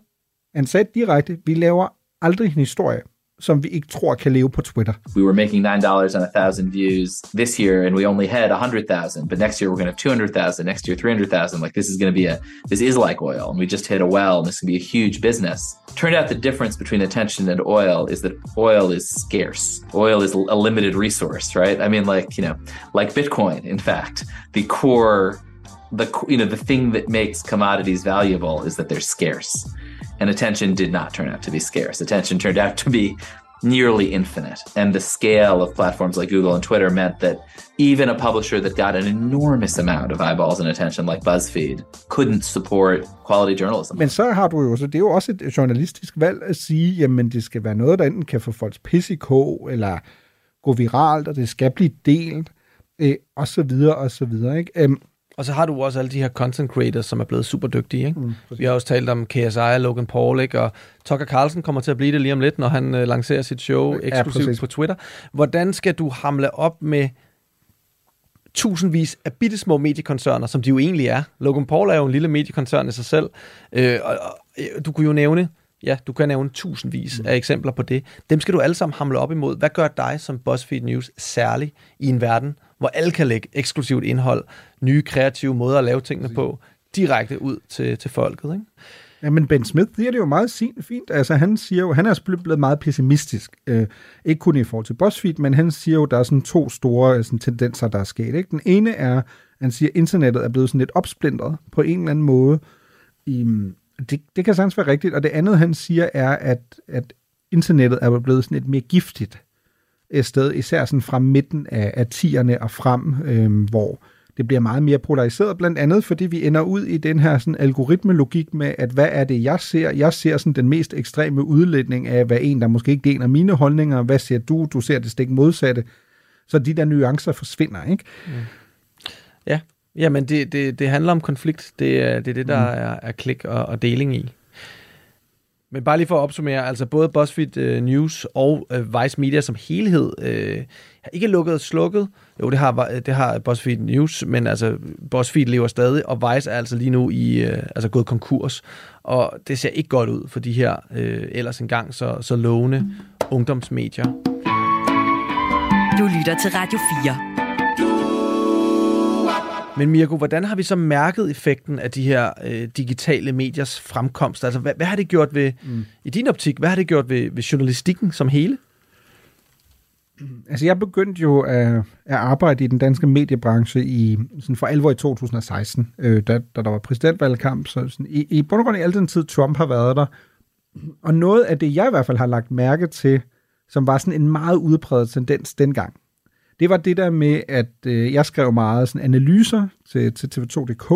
han sagde direkte, vi laver aldrig en historie, som vi ikke tror kan leve på Twitter. We were making $9 on a thousand views this year and we only had 100,000, but next year we're going to have 200,000, next year 300,000. Like this is going to be a, this is like oil and we just hit a well and this can be a huge business. Turned out the difference between attention and oil is that oil is scarce. Oil is a limited resource, right? I mean, like, you know, like Bitcoin, in fact, the core, the, you know, the thing that makes commodities valuable is that they're scarce. And attention did not turn out to be scarce. Attention turned out to be nearly infinite. And the scale of platforms like Google and Twitter meant that even a publisher that got an enormous amount of eyeballs and attention like BuzzFeed couldn't support quality journalism. Men så har du jo, så det er jo også et journalistisk valg at sige, jamen det skal være noget, der enten kan få folks pis i kog, eller gå viralt, og det skal blive delt, øh, og så videre, og så videre. Ikke? Og så har du også alle de her content creators, som er blevet super dygtige. Ikke? Mm, Vi har også talt om KSI og Logan Paul, ikke? og Tucker Carlson kommer til at blive det lige om lidt, når han øh, lancerer sit show Ja, eksklusivt præcis. på Twitter. Hvordan skal du hamle op med tusindvis af bittesmå mediekoncerner, som de jo egentlig er. Logan Paul er jo en lille mediekoncern i sig selv. Øh, og, og, øh, du kunne jo nævne, ja, du kan nævne tusindvis mm. af eksempler på det. Dem skal du alle sammen hamle op imod. Hvad gør dig som BuzzFeed News særlig i en verden, hvor alle kan lægge eksklusivt indhold, nye kreative måder at lave tingene på, direkte ud til, til folket, ikke? Ja, men Ben Smith siger det jo meget fint. Altså, han siger jo, han er blevet meget pessimistisk. Øh, ikke kun i forhold til BuzzFeed, men han siger jo, der er sådan to store øh, sådan, tendenser, der er sket. Ikke? Den ene er, han siger, at internettet er blevet sådan lidt opsplintret på en eller anden måde. I, det, det kan sagtens være rigtigt. Og det andet, han siger, er, at, at internettet er blevet sådan et mere giftigt øh, sted, især sådan fra midten af, af 10'erne og frem, øh, hvor det bliver meget mere polariseret, blandt andet fordi vi ender ud i den her sådan algoritmelogik med, at hvad er det, jeg ser? Jeg ser sådan den mest ekstreme udlægning af, hvad en, der måske ikke deler mine holdninger. Hvad ser du? Du ser det stik modsatte. Så de der nuancer forsvinder, ikke? Ja, Jamen det, det, det handler om konflikt. Det er det, er det der Mm. er, er klik og, og deling i. Men bare lige for at opsummere, altså både BuzzFeed uh, News og uh, Vice Media som helhed uh, har ikke lukket og slukket. Jo, det har, det har BuzzFeed News, men altså BuzzFeed lever stadig, og Vice er altså lige nu i, uh, altså gået konkurs. Og det ser ikke godt ud for de her uh, ellers engang så, så lovende ungdomsmedier. Du lytter til Radio 4. Men Mirko, hvordan har vi så mærket effekten af de her øh, digitale mediers fremkomst? Altså, hvad, hvad har det gjort ved, mm. i din optik, hvad har det gjort ved, ved journalistikken som hele? Altså, jeg begyndte jo at, at arbejde i den danske mediebranche i, sådan for alvor i 2016, øh, da, da der var præsidentvalgkamp. Så sådan, i, i bund og grund i al den tid, Trump har været der. Og noget af det, jeg i hvert fald har lagt mærke til, som var sådan en meget udbredt tendens dengang, det var det der med, at øh, jeg skrev meget sådan analyser til, til TV2.dk,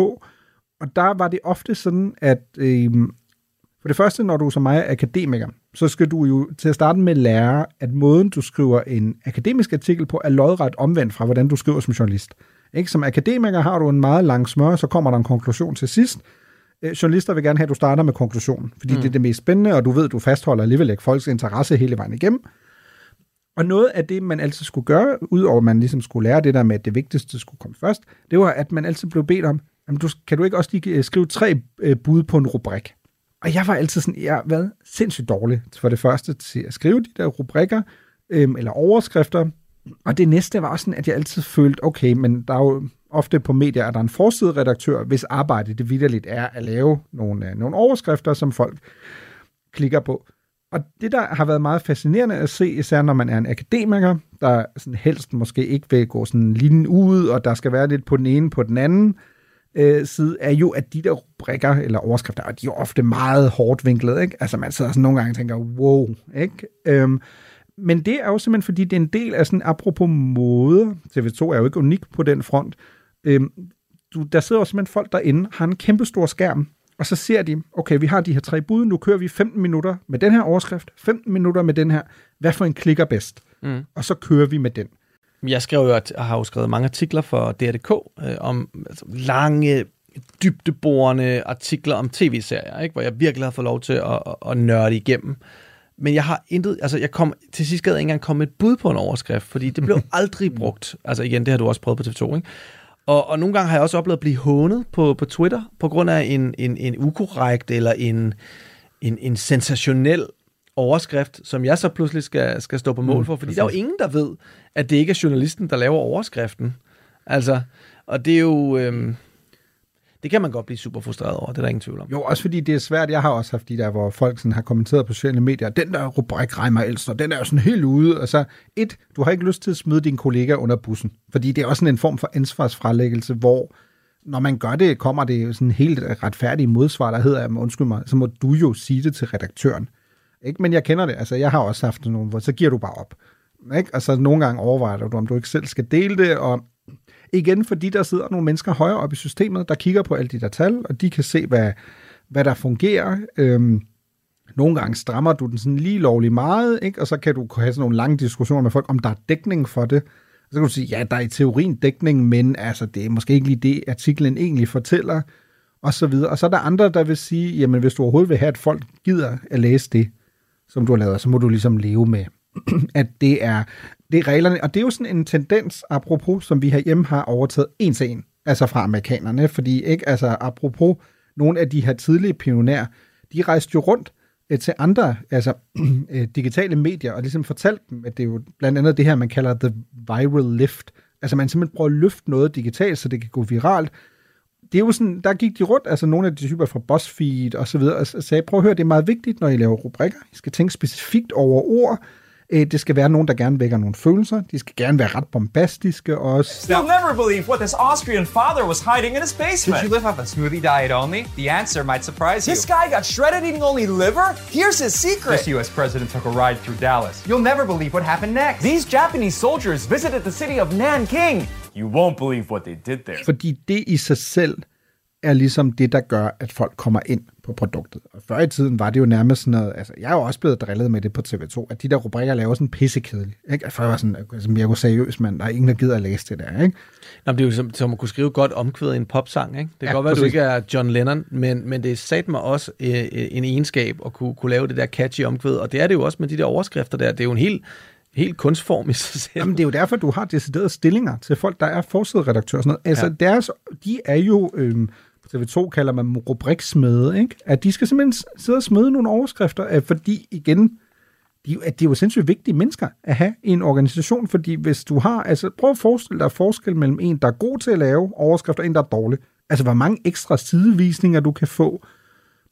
og der var det ofte sådan, at øh, for det første, når du som mig er akademiker, så skal du jo til at starte med lære, at måden, du skriver en akademisk artikel på, er lodret omvendt fra, hvordan du skriver som journalist. Ikke? Som akademiker har du en meget lang smør, så kommer der en konklusion til sidst. Øh, journalister vil gerne have, at du starter med konklusionen, fordi mm. det er det mest spændende, og du ved, at du fastholder alligevel ikke folks interesse hele vejen igennem. Og noget af det, man altid skulle gøre, udover at man ligesom skulle lære det der med, at det vigtigste skulle komme først, det var, at man altid blev bedt om, jamen, du, kan du ikke også lige øh, skrive tre øh, bud på en rubrik? Og jeg var altid sådan, jeg har været sindssygt dårlig for det første til at skrive de der rubrikker, øhm, eller overskrifter. Og det næste var sådan, at jeg altid følte, okay, men der er jo ofte på medier, at der er en forsideredaktør, hvis arbejde det vidderligt er at lave nogle, øh, nogle overskrifter, som folk klikker på. Og det, der har været meget fascinerende at se, især når man er en akademiker, der sådan helst måske ikke vil gå sådan linjen ud, og der skal være lidt på den ene på den anden øh, side, er jo, at de der rubrikker eller overskrifter, de er jo ofte meget hårdt vinklet, ikke? Altså man sidder sådan nogle gange og tænker, wow, ikke? Øhm, men det er jo simpelthen, fordi det er en del af sådan, apropos mode, TV2 er jo ikke unik på den front, øhm, du, der sidder jo simpelthen folk derinde, har en kæmpe stor skærm, og så ser de, okay, vi har de her tre bud, nu kører vi 15 minutter med den her overskrift, 15 minutter med den her, hvad for en klikker bedst? Mm. Og så kører vi med den. Jeg skrev jo, at har jo skrevet mange artikler for DR.dk øh, om altså, lange, dybdeborende artikler om tv-serier, ikke? hvor jeg virkelig har fået lov til at, at, at nørde igennem. Men jeg har intet, altså jeg kom, til sidst gad jeg ikke engang komme et bud på en overskrift, fordi det blev aldrig brugt. Altså igen, det har du også prøvet på TV2, ikke? Og, og nogle gange har jeg også oplevet at blive hånet på, på Twitter, på grund af en, en, en ukorrekt eller en, en, en sensationel overskrift, som jeg så pludselig skal, skal stå på mål for, fordi mm, der er jo ingen, der ved, at det ikke er journalisten, der laver overskriften. Altså, og det er jo... Øhm, det kan man godt blive super frustreret over, det er der ingen tvivl om. Jo, også fordi det er svært. Jeg har også haft de der, hvor folk sådan har kommenteret på sociale medier, den der rubrik regner ældst, og den er jo sådan helt ude. Altså, et, du har ikke lyst til at smide din kollega under bussen, fordi det er også sådan en form for ansvarsfralæggelse, hvor når man gør det, kommer det sådan helt retfærdige modsvar, der hedder, undskyld mig, så må du jo sige det til redaktøren. Ikke? Men jeg kender det. Altså, jeg har også haft nogle, hvor så giver du bare op. Ikke? Altså, nogle gange overvejer du, om du ikke selv skal dele det, og igen, fordi der sidder nogle mennesker højere op i systemet, der kigger på alle de der tal, og de kan se, hvad, hvad der fungerer. Øhm, nogle gange strammer du den sådan lige lovlig meget, ikke? og så kan du have sådan nogle lange diskussioner med folk, om der er dækning for det. Så kan du sige, ja, der er i teorien dækning, men altså, det er måske ikke lige det, artiklen egentlig fortæller, og så videre. Og så er der andre, der vil sige, jamen hvis du overhovedet vil have, at folk gider at læse det, som du har lavet, så må du ligesom leve med, at det er, det er reglerne. Og det er jo sådan en tendens, apropos, som vi herhjemme har overtaget en til en, altså fra amerikanerne, fordi ikke, altså apropos nogle af de her tidlige pionerer, de rejste jo rundt øh, til andre altså, øh, digitale medier, og ligesom fortalte dem, at det er jo blandt andet det her, man kalder the viral lift. Altså man simpelthen prøver at løfte noget digitalt, så det kan gå viralt, det er jo sådan, der gik de rundt, altså nogle af de typer fra BuzzFeed og så videre, og sagde, prøv at høre, det er meget vigtigt, når I laver rubrikker. I skal tænke specifikt over ord. Øh, det skal være nogen, der gerne vækker nogle følelser. De skal gerne være ret bombastiske også. You'll never believe what this Austrian father was hiding in his basement. Did you live off a smoothie diet only? The answer might surprise you. This guy got shredded eating only liver? Here's his secret. This U.S. president took a ride through Dallas. You'll never believe what happened next. These Japanese soldiers visited the city of Nanking. You won't believe what they did there. Fordi det i sig selv er ligesom det, der gør, at folk kommer ind på produktet. Og før i tiden var det jo nærmest sådan noget, altså jeg er jo også blevet drillet med det på TV2, at de der rubrikker laver sådan pissekedeligt. Ikke? Før var sådan, altså, jeg var seriøs, mand, der er ingen, der gider at læse det der, ikke? Nå, men det er jo som, som at kunne skrive godt omkvædet i en popsang, ikke? Det kan ja, godt være, at du ikke er John Lennon, men, men det er sat mig også øh, en egenskab at kunne, kunne lave det der catchy omkvæd, og det er det jo også med de der overskrifter der. Det er jo en helt helt kunstform i sig selv. Jamen, det er jo derfor, du har deciderede stillinger til folk, der er forsideredaktør og sådan noget. Altså, ja. deres, de er jo, øhm, TV2 kalder man rubriksmede, ikke? At de skal simpelthen sidde og smede nogle overskrifter, fordi igen, de, at det er jo sindssygt vigtige mennesker at have i en organisation, fordi hvis du har, altså prøv at forestille dig forskel mellem en, der er god til at lave overskrifter, og en, der er dårlig. Altså, hvor mange ekstra sidevisninger du kan få,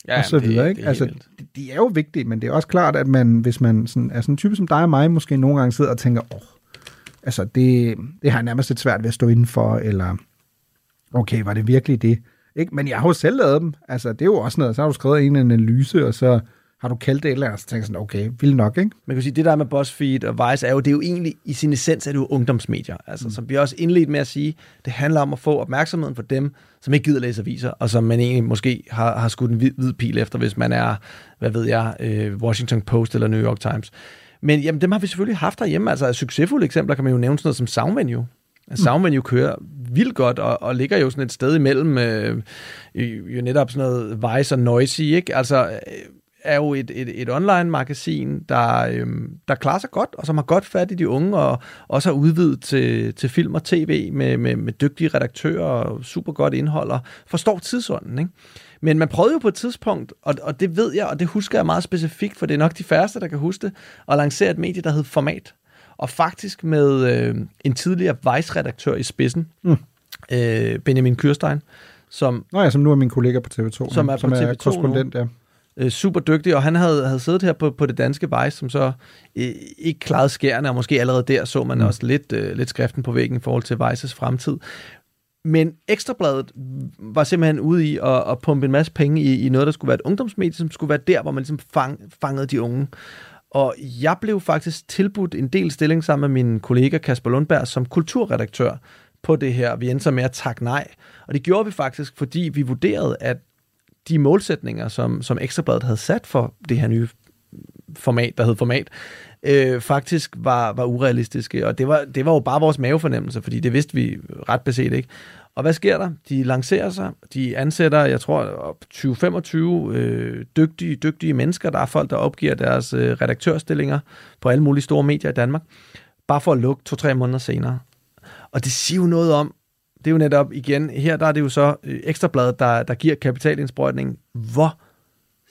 ja, og så videre, det, ikke? Det altså, de, de er jo vigtige, men det er også klart, at man, hvis man sådan, er sådan en type som dig og mig, måske nogle gange sidder og tænker, åh, oh, altså, det, det har jeg nærmest lidt svært ved at stå indenfor, eller okay, var det virkelig det? Ikke? Men jeg har jo selv lavet dem. Altså, det er jo også noget. Så har du skrevet en analyse, og så har du kaldt det eller andet, så tænker sådan, okay, vil nok, ikke? Man kan sige, det der med BuzzFeed og Vice er jo, det er jo egentlig, i sin essens er det jo ungdomsmedier. Altså, mm. som vi også indledt med at sige, det handler om at få opmærksomheden for dem, som ikke gider læse aviser, og som man egentlig måske har, har skudt en hvid, hvid pil efter, hvis man er, hvad ved jeg, øh, Washington Post eller New York Times. Men jamen, dem har vi selvfølgelig haft derhjemme. Altså, succesfulde eksempler kan man jo nævne sådan noget som Soundvenue. Mm. Soundvenue kører vildt godt, og, og ligger jo sådan et sted imellem øh, jo netop sådan noget Vice og Noisy, ikke? Altså, øh, er jo et, et, et online-magasin, der, øh, der klarer sig godt, og som har godt fat i de unge, og også har udvidet til, til film og tv med, med, med dygtige redaktører og super godt indhold, og forstår tidsånden. Ikke? Men man prøvede jo på et tidspunkt, og, og det ved jeg, og det husker jeg meget specifikt, for det er nok de færreste, der kan huske det, at lancere et medie, der hed Format og faktisk med øh, en tidligere Vice-redaktør i spidsen, Mm. øh, Benjamin Kyrstein, som, Nå ja, som nu er min kollega på TV2. Som er som på er TV2 korrespondent, nu. ja. øh, super dygtig, og han havde, havde siddet her på, på det danske Vice, som så øh, ikke klarede skærene, og måske allerede der så man mm. også lidt, øh, lidt skriften på væggen i forhold til Vices fremtid. Men Ekstrabladet var simpelthen ude i at, at pumpe en masse penge i, i noget, der skulle være et ungdomsmedie, som skulle være der, hvor man ligesom fang, fangede de unge. Og jeg blev faktisk tilbudt en del stilling sammen med min kollega Kasper Lundberg som kulturredaktør på det her. Vi endte så med at takke nej. Og det gjorde vi faktisk, fordi vi vurderede, at de målsætninger, som, som Ekstrabladet havde sat for det her nye format, der hed format, øh, faktisk var, var urealistiske. Og det var, det var jo bare vores mavefornemmelse, fordi det vidste vi ret beset ikke. Og hvad sker der? De lancerer sig, de ansætter, jeg tror, op 20-25 øh, dygtige, dygtige mennesker. Der er folk, der opgiver deres øh, redaktørstillinger på alle mulige store medier i Danmark, bare for at lukke to-tre måneder senere. Og det siger jo noget om, det er jo netop igen, her der er det jo så øh, Ekstrabladet, der, der giver kapitalindsprøjtning, hvor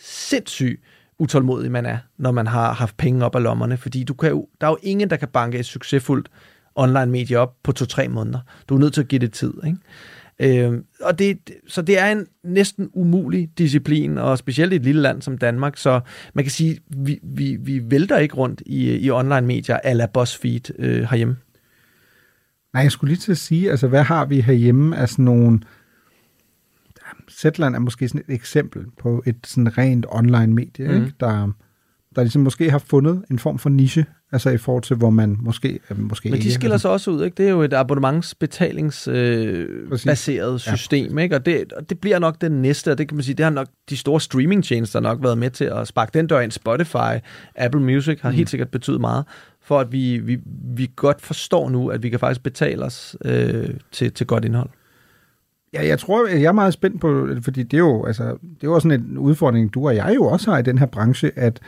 sindssyg utålmodig man er, når man har haft penge op af lommerne, fordi du kan jo, der er jo ingen, der kan banke et succesfuldt online-medie op på to-tre måneder. Du er nødt til at give det tid, ikke? Øh, og det, så det er en næsten umulig disciplin, og specielt i et lille land som Danmark, så man kan sige, vi, vi, vi vælter ikke rundt i, i online-medier ala BuzzFeed øh, herhjemme. Nej, jeg skulle lige til at sige, altså hvad har vi herhjemme af sådan nogle... Zetland er måske sådan et eksempel på et sådan rent online-medie, Mhm. mm. ikke? Der, der ligesom måske har fundet en form for niche, altså i forhold til, hvor man måske... øh, måske Men de skiller sig også ud, ikke? Det er jo et abonnementsbetalingsbaseret øh, system, ikke? Og det, og det bliver nok den næste, og det kan man sige, det har nok de store streamingtjenester nok været med til at sparke den dør ind. Spotify, Apple Music har mm. helt sikkert betydet meget for, at vi, vi, vi godt forstår nu, at vi kan faktisk betale os øh, til, til godt indhold. Ja, jeg tror, jeg er meget spændt på, fordi det er jo, altså, det er jo sådan en udfordring, du og jeg jo også har i den her branche, at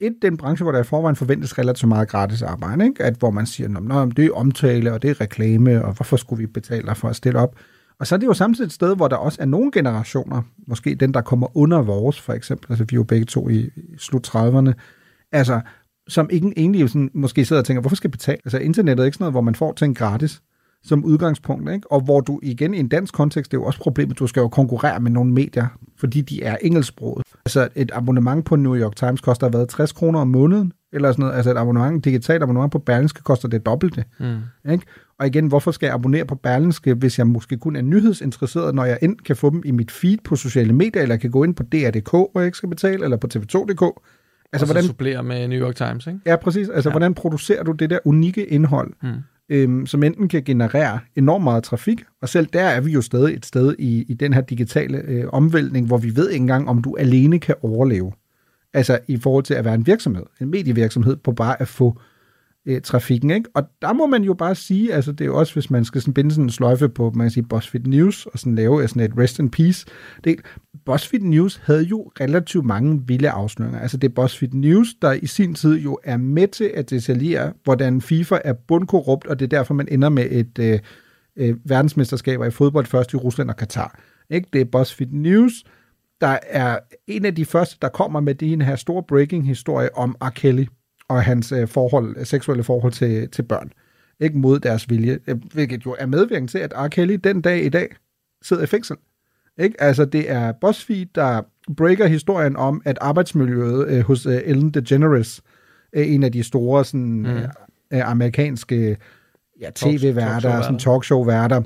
et, den branche, hvor der i forvejen forventes relativt meget gratis arbejde, ikke? At, hvor man siger, Nå, Nå, det er omtale, og det er reklame, og hvorfor skulle vi betale dig for at stille op? Og så er det jo samtidig et sted, hvor der også er nogle generationer, måske den, der kommer under vores, for eksempel, altså vi er jo begge to i, i slut 30'erne, altså, som ikke egentlig sådan, måske sidder og tænker, hvorfor skal jeg betale? Altså, internettet er ikke sådan noget, hvor man får ting gratis som udgangspunkt, ikke? og hvor du igen i en dansk kontekst, det er jo også problemet, du skal jo konkurrere med nogle medier, fordi de er engelsksproget. Altså et abonnement på New York Times koster hvad, 60 kroner om måneden, eller sådan noget. Altså et abonnement, et digitalt abonnement på Berlingske koster det dobbelte. Mm. Ikke? Og igen, hvorfor skal jeg abonnere på Berlingske, hvis jeg måske kun er nyhedsinteresseret, når jeg enten kan få dem i mit feed på sociale medier, eller jeg kan gå ind på DR.dk, hvor jeg ikke skal betale, eller på TV2.dk. Altså, og så hvordan... supplere med New York Times, ikke? Ja, præcis. Altså, ja. hvordan producerer du det der unikke indhold, Mm øhm, som enten kan generere enormt meget trafik, og selv der er vi jo stadig et sted i, i den her digitale øh, omvæltning, hvor vi ved ikke engang, om du alene kan overleve. Altså i forhold til at være en virksomhed, en medievirksomhed, på bare at få øh, trafikken. Ikke? Og der må man jo bare sige, altså det er jo også, hvis man skal sådan binde sådan en sløjfe på, man kan sige, BuzzFeed News, og sådan lave øh, sådan et rest in peace. Det, BuzzFeed News havde jo relativt mange vilde afsløringer. Altså det er BuzzFeed News, der i sin tid jo er med til at detaljere, hvordan FIFA er bundkorrupt, og det er derfor, man ender med et øh, øh, verdensmesterskaber i fodbold først i Rusland og Katar. Ikke? Det er BuzzFeed News, der er en af de første, der kommer med den her store breaking-historie om R. Kelly og hans øh, forhold, seksuelle forhold til, til børn. Ikke mod deres vilje, øh, hvilket jo er medvirkende til, at R. Kelly den dag i dag sidder i fængsel. Ikke? Altså, det er BuzzFeed, der breaker historien om, at arbejdsmiljøet øh, hos øh, Ellen DeGeneres, øh, en af de store sådan, mm. øh, øh, amerikanske ja, tv-værter, talkshow-værter. sådan talkshow-værter,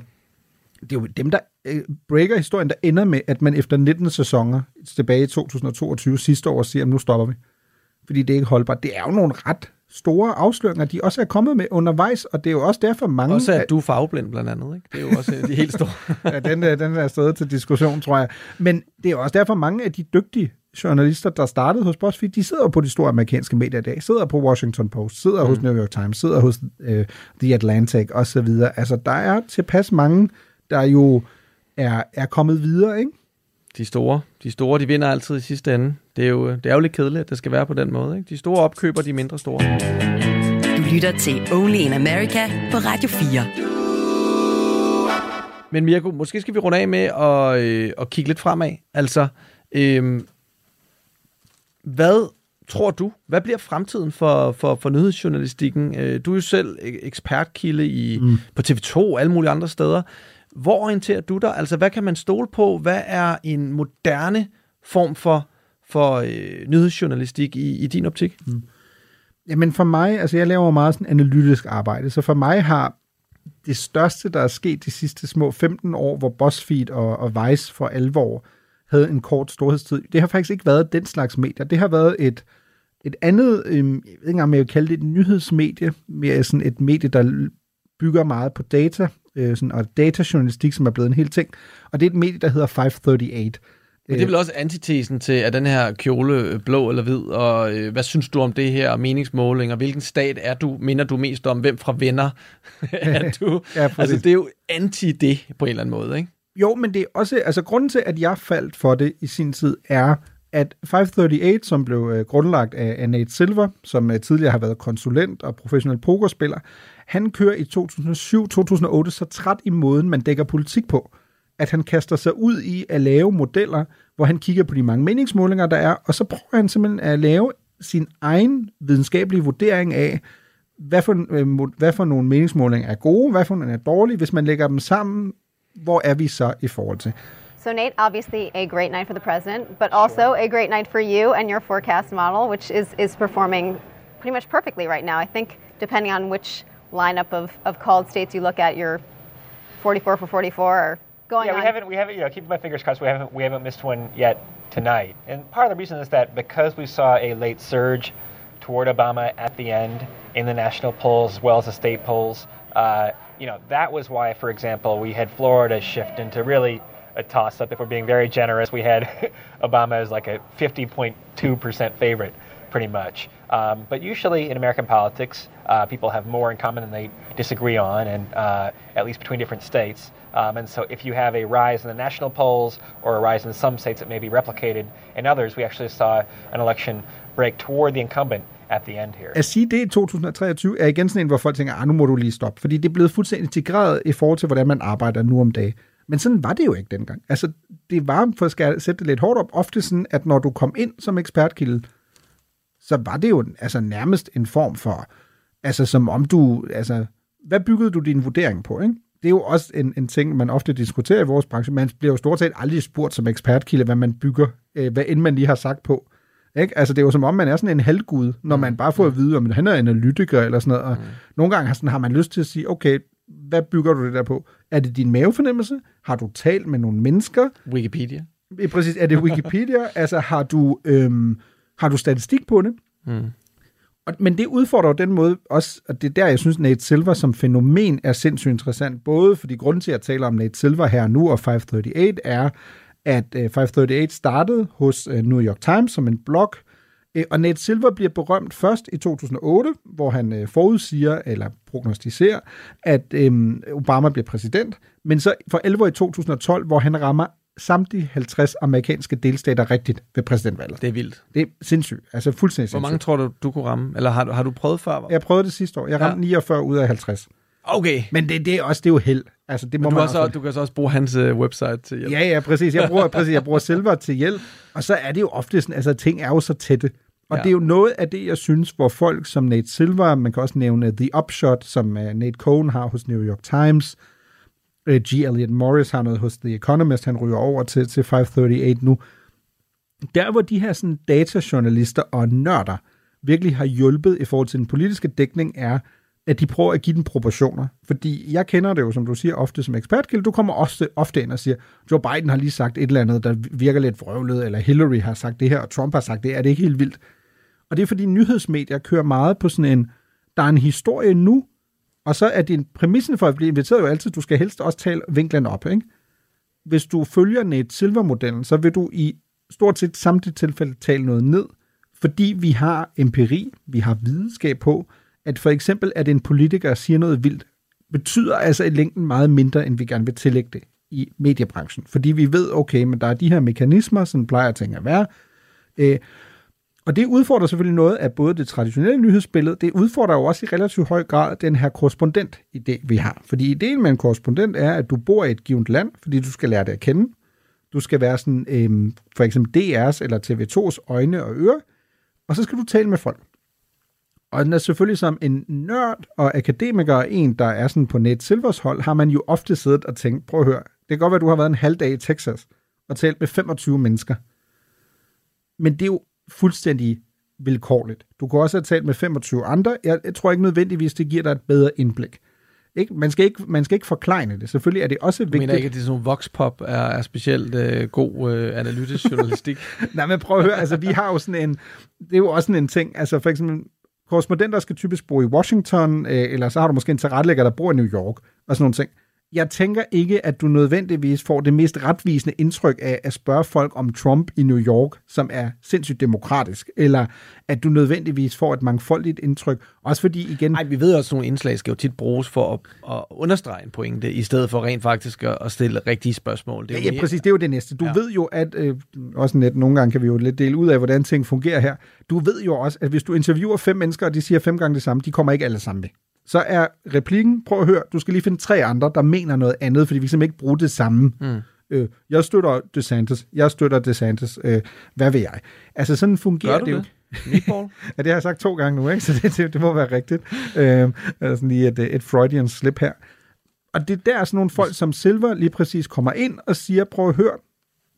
det er jo dem, der øh, breaker historien, der ender med, at man efter 19 sæsoner tilbage i 2022 sidste år siger, at nu stopper vi. Fordi det er ikke holdbart. Det er jo nogle ret store afsløringer, de også er kommet med undervejs, og det er jo også derfor mange... Også at du er farveblind blandt andet, ikke? Det er jo også af de helt store. ja, den, er- den er stadig til diskussion, tror jeg. Men det er også derfor mange af de dygtige journalister, der startede hos BuzzFeed, de sidder på de store amerikanske medier i dag, sidder på Washington Post, sidder mm. hos New York Times, sidder hos øh, The Atlantic osv. Altså, der er tilpas mange, der jo er, er kommet videre, ikke? De store, de store, de vinder altid i sidste ende. Det er jo, det er jo lidt kedeligt, at det skal være på den måde. Ikke? De store opkøber de mindre store. Du lytter til Only in America på Radio 4. Men Mirko, måske skal vi runde af med at, øh, at kigge lidt fremad. Altså, øh, hvad tror du? Hvad bliver fremtiden for, for, for nyhedsjournalistikken? Øh, Du er jo selv ekspertkilde i, mm. på TV2 og alle mulige andre steder. Hvor orienterer du dig? Altså, hvad kan man stole på? Hvad er en moderne form for, for øh, nyhedsjournalistik i, i din optik? Mm. Jamen for mig, altså jeg laver meget sådan analytisk arbejde, så for mig har det største, der er sket de sidste små 15 år, hvor BuzzFeed og, og Vice for alvor havde en kort storhedstid, det har faktisk ikke været den slags medier. Det har været et, et andet, øh, jeg ved ikke engang, om jeg vil kalde det et nyhedsmedie, mere sådan et medie, der bygger meget på data, øh, sådan, og datajournalistik, som er blevet en hel ting. Og det er et medie, der hedder 538. Men det er vel også antitesen til, at den her kjole øh, blå eller hvid, og øh, hvad synes du om det her meningsmåling, og hvilken stat er du, minder du mest om, hvem fra venner er du? Ja, præcis. altså, det er jo anti det på en eller anden måde, ikke? Jo, men det er også, altså grunden til, at jeg faldt for det i sin tid, er, at 538, som blev øh, grundlagt af, af Nate Silver, som øh, tidligere har været konsulent og professionel pokerspiller, han kører i 2007-2008 så træt i måden, man dækker politik på, at han kaster sig ud i at lave modeller, hvor han kigger på de mange meningsmålinger, der er, og så prøver han simpelthen at lave sin egen videnskabelige vurdering af, hvad for, øh, hvad for nogle meningsmålinger er gode, hvad for nogle er dårlige. Hvis man lægger dem sammen, hvor er vi så i forhold til? So, Nate, obviously a great night for the president, but also a great night for you and your forecast model, which is, is performing pretty much perfectly right now. I think, depending on which lineup of, of called states you look at, you're 44 for 44 or going yeah, we on. haven't, we haven't, you know, keeping my fingers crossed, we haven't, we haven't missed one yet tonight. And part of the reason is that because we saw a late surge toward Obama at the end in the national polls as well as the state polls, uh, you know, that was why, for example, we had Florida shift into really a toss-up. If we're being very generous, we had Obama as like a 50.2% favorite, pretty much. Um, but usually in American politics, uh, people have more in common than they disagree on, and uh, at least between different states. Um, and so if you have a rise in the national polls or a rise in some states that may be replicated in others, we actually saw an election break toward the incumbent at the end here. At sige det i 2023 er igen sådan en, hvor folk tænker, ah, nu må du lige stoppe, fordi det er blevet fuldstændig integreret i forhold til, hvordan man arbejder nu om dagen. Men sådan var det jo ikke dengang. Altså, det var, for at sætte det lidt hårdt op, ofte sådan, at når du kom ind som ekspertkilde, så var det jo altså nærmest en form for, altså som om du, altså, hvad byggede du din vurdering på, ikke? Det er jo også en, en ting, man ofte diskuterer i vores branche. Man bliver jo stort set aldrig spurgt som ekspertkilde, hvad man bygger, øh, hvad end man lige har sagt på. Ikke? Altså, det er jo som om, man er sådan en halvgud, når man bare får at vide, om han er analytiker eller sådan noget. Og nogle gange har, sådan, har man lyst til at sige, okay, hvad bygger du det der på? Er det din mavefornemmelse? Har du talt med nogle mennesker? Wikipedia. Præcis, er det Wikipedia? altså, har du, øhm, har du statistik på det? Mm. Og, men det udfordrer jo den måde også, og det er der, jeg synes, Nate Silver som fænomen er sindssygt interessant. Både fordi grunden til at tale om Nate Silver her nu og 538 er, at øh, 538 startede hos øh, New York Times som en blog, øh, og Nate Silver bliver berømt først i 2008, hvor han øh, forudsiger eller prognostiserer, at øh, Obama bliver præsident, men så for 11 år i 2012, hvor han rammer samtlige 50 amerikanske delstater rigtigt ved præsidentvalget. Det er vildt. Det er sindssygt. Altså fuldstændig Hvor mange tror du, du kunne ramme? Eller har, du- har du prøvet før? Jeg prøvede det sidste år. Jeg ramte ja. 49 ud af 50. Okay. Men det, det er også det er jo held. Altså, det må du, man også- du kan så også bruge hans uh, website til hjælp. Ja, ja, præcis. Jeg bruger, præcis, jeg bruger Silver til hjælp. Og så er det jo ofte sådan, altså ting er jo så tætte. Og Ja. det er jo noget af det, jeg synes, hvor folk som Nate Silver, man kan også nævne The Upshot, som uh, Nate Cohn har hos New York Times, uh, G. Elliot Morris har noget hos The Economist, han ryger over til, til 538 nu. Der, hvor de her sådan, datajournalister og nørder virkelig har hjulpet i forhold til den politiske dækning, er, at de prøver at give den proportioner. Fordi jeg kender det jo, som du siger, ofte som ekspertkilde. Du kommer også ofte ind og siger, Joe Biden har lige sagt et eller andet, der virker lidt vrøvlet, eller Hillary har sagt det her, og Trump har sagt det. Er det ikke helt vildt? Og det er fordi nyhedsmedier kører meget på sådan en, der er en historie nu, og så er din præmissen for at blive inviteret jo altid, du skal helst også tale vinklen op, ikke? Hvis du følger net silvermodellen, så vil du i stort set samtlige tilfælde tale noget ned, fordi vi har empiri, vi har videnskab på, at for eksempel, at en politiker siger noget vildt, betyder altså i længden meget mindre, end vi gerne vil tillægge det i mediebranchen. Fordi vi ved, okay, men der er de her mekanismer, som plejer ting at være. Øh, og det udfordrer selvfølgelig noget af både det traditionelle nyhedsbillede, det udfordrer jo også i relativt høj grad den her korrespondent-idé, vi har. Fordi ideen med en korrespondent er, at du bor i et givet land, fordi du skal lære det at kende. Du skal være sådan, øhm, for eksempel DR's eller TV2's øjne og ører, og så skal du tale med folk. Og den er selvfølgelig som en nørd og akademiker, en, der er sådan på net Silvers hold, har man jo ofte siddet og tænkt, prøv at høre, det kan godt være, at du har været en halv dag i Texas og talt med 25 mennesker. Men det er jo fuldstændig vilkårligt. Du kan også have talt med 25 andre. Jeg, jeg tror ikke nødvendigvis, det giver dig et bedre indblik. Ikke? Man, skal ikke, man skal ikke forklejne det. Selvfølgelig er det også vigtigt. mener ikke, at det er sådan nogle voxpop er, er specielt øh, god øh, analytisk journalistik. Nej, men prøv at høre, altså vi har jo sådan en, det er jo også sådan en ting, altså for eksempel, korrespondenter skal typisk bo i Washington, øh, eller så har du måske en tilrettelægger, der bor i New York, og sådan nogle ting. Jeg tænker ikke, at du nødvendigvis får det mest retvisende indtryk af at spørge folk om Trump i New York, som er sindssygt demokratisk, eller at du nødvendigvis får et mangfoldigt indtryk, også fordi igen... Nej, vi ved også, at nogle indslag skal jo tit bruges for at, at understrege en pointe, i stedet for rent faktisk at, stille rigtige spørgsmål. Det er ja, mere- præcis. Det er jo det næste. Du Ja. ja. ved jo, at... Øh, også net, nogle gange kan vi jo lidt dele ud af, hvordan ting fungerer her. Du ved jo også, at hvis du interviewer fem mennesker, og de siger fem gange det samme, de kommer ikke alle sammen med. Så er replikken, prøv at høre, du skal lige finde tre andre, der mener noget andet, fordi vi kan simpelthen ikke bruge det samme. Mm. Øh, jeg støtter DeSantis, jeg støtter DeSantis, øh, hvad ved jeg? Altså sådan fungerer det jo. det? Meatball? ja, det har jeg sagt to gange nu, ikke? så det, det, det må være rigtigt. Øh, altså lige et, et Freudian slip her. Og det er der sådan nogle folk som Silver lige præcis kommer ind og siger, prøv at høre,